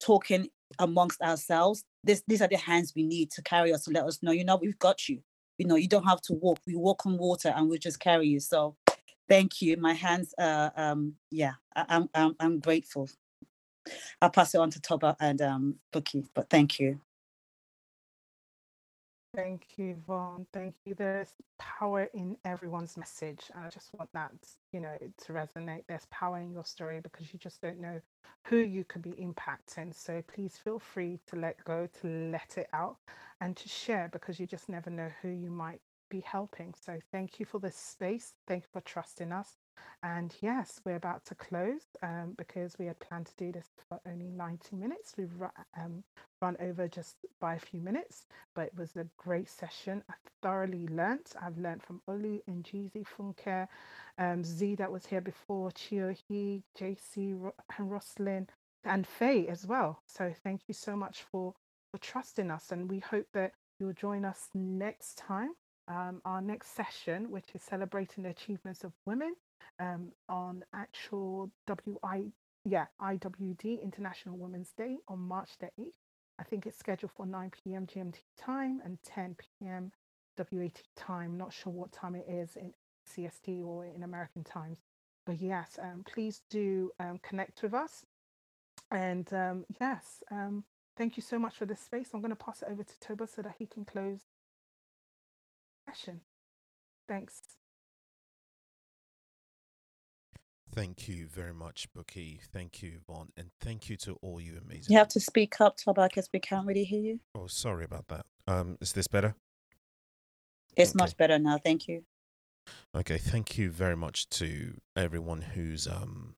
talking amongst ourselves, this, these are the hands we need to carry us to let us know, you know, we've got you. You know, you don't have to walk. We walk on water and we'll just carry you. So Thank you. My hands, uh, um, yeah, I, am I'm, I'm, I'm grateful. I'll pass it on to Toba and um, Bookie, but thank you. Thank you, Yvonne. Thank you. There's power in everyone's message. And I just want that, you know, to resonate. There's power in your story because you just don't know who you could be impacting. So please feel free to let go, to let it out, and to share because you just never know who you might be helping. So thank you for this space. Thank you for trusting us. And yes, we're about to close um, because we had planned to do this for only 90 minutes. We've um, run over just by a few minutes, but it was a great session. I thoroughly learnt. I've learnt from Olu and Jeezy Funke, um, Z that was here before, Chiohi, JC and Roslyn, and Faye as well. So thank you so much for, for trusting us. And we hope that you'll join us next time um, our next session, which is celebrating the achievements of women um, on actual WI, yeah, IWD International Women's Day on March the 8th. I think it's scheduled for 9 p.m. GMT time and 10 p.m. WAT time. Not sure what time it is in CST or in American times. But yes, um, please do um, connect with us. And um, yes, um, thank you so much for this space. I'm going to pass it over to Toba so that he can close session. Thanks. Thank you very much, Bookie. Thank you, Yvonne. And thank you to all you amazing. You have to speak up, Toba, because we can't really hear you. Oh, sorry about that. Um, is this better? It's okay. much better now. Thank you. Okay, thank you very much to everyone who's um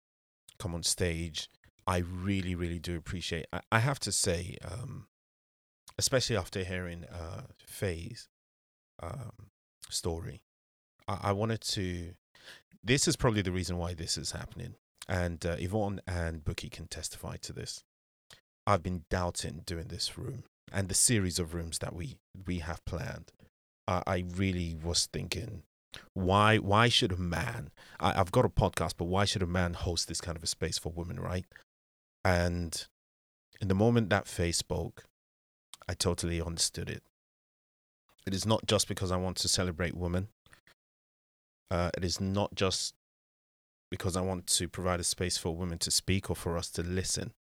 come on stage. I really, really do appreciate. I, I have to say, um, especially after hearing uh Faye's um, story. I, I wanted to. This is probably the reason why this is happening, and uh, Yvonne and Bookie can testify to this. I've been doubting doing this room and the series of rooms that we we have planned. I, I really was thinking, why why should a man? I, I've got a podcast, but why should a man host this kind of a space for women, right? And in the moment that Faye spoke, I totally understood it. It is not just because I want to celebrate women. Uh, it is not just because I want to provide a space for women to speak or for us to listen.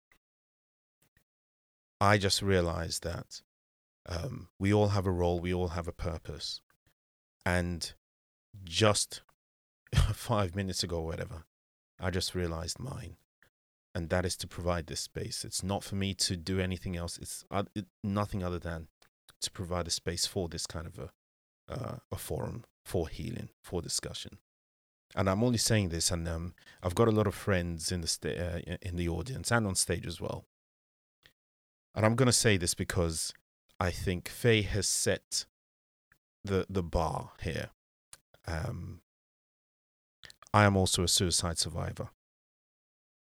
I just realized that um, we all have a role, we all have a purpose. And just five minutes ago, or whatever, I just realized mine. And that is to provide this space. It's not for me to do anything else. It's nothing other than to provide a space for this kind of a uh, a forum for healing, for discussion. And I'm only saying this, and um, I've got a lot of friends in the uh, in the audience and on stage as well. And I'm going to say this because I think Faye has set the the bar here. Um, I am also a suicide survivor.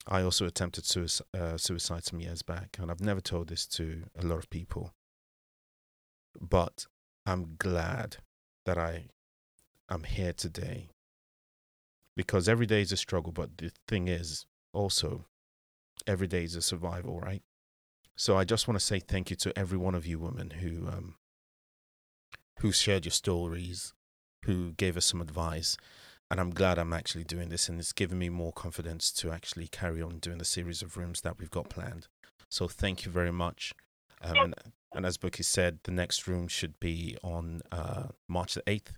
I also attempted suicide, uh, suicide some years back, and I've never told this to a lot of people. But I'm glad that I am here today because every day is a struggle. But the thing is, also, every day is a survival, right? So I just want to say thank you to every one of you women who um, who shared your stories, who gave us some advice, and I'm glad I'm actually doing this, and it's given me more confidence to actually carry on doing the series of rooms that we've got planned. So thank you very much. Um, and, and as Bookie said, the next room should be on uh, March the 8th,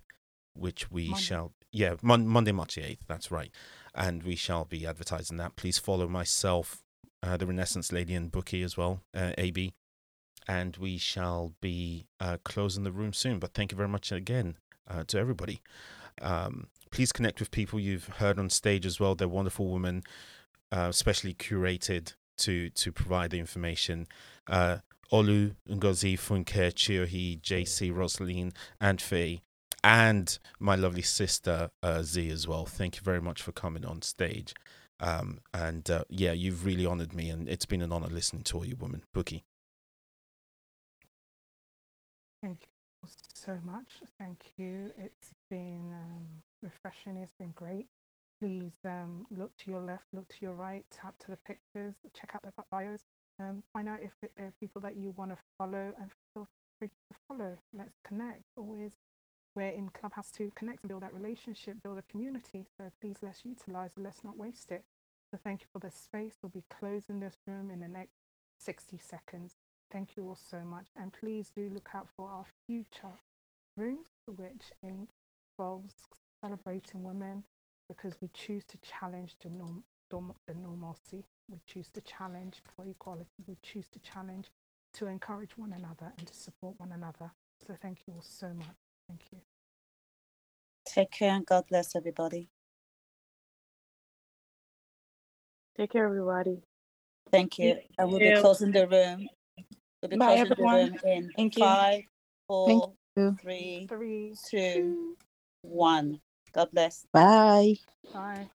which we Monday. shall, yeah, mon- Monday, March the 8th, that's right. And we shall be advertising that. Please follow myself, uh, the Renaissance Lady, and Bookie as well, uh, AB. And we shall be uh, closing the room soon. But thank you very much again uh, to everybody. Um, please connect with people you've heard on stage as well. They're wonderful women, uh, especially curated to to provide the information. Uh, Olu, Ngozi, Funke, Chiohi, JC, Roslyn, and Faye, and my lovely sister uh, Z as well. Thank you very much for coming on stage. Um, and uh, yeah, you've really honored me, and it's been an honor listening to all you women. Bookie. Thank you so much. Thank you. It's been um, refreshing. It's been great. Please um, look to your left, look to your right, tap to the pictures, check out the bios, um, find out if there are people that you want to follow, and feel free to follow. Let's connect. Always, we're in Clubhouse to connect and build that relationship, build a community. So please, let's utilize it. Let's not waste it. So thank you for this space. We'll be closing this room in the next 60 seconds. Thank you all so much. And please do look out for our future rooms, which involves celebrating women because we choose to challenge the, norm, the normalcy. We choose to challenge for equality. We choose to challenge to encourage one another and to support one another. So thank you all so much. Thank you. Take care and God bless everybody. Take care, everybody. Thank you. I will be closing the room. We'll be Bye, closing everyone. the room in Thank you. five, four, you. three, Three, two, one. God bless. Bye. bye.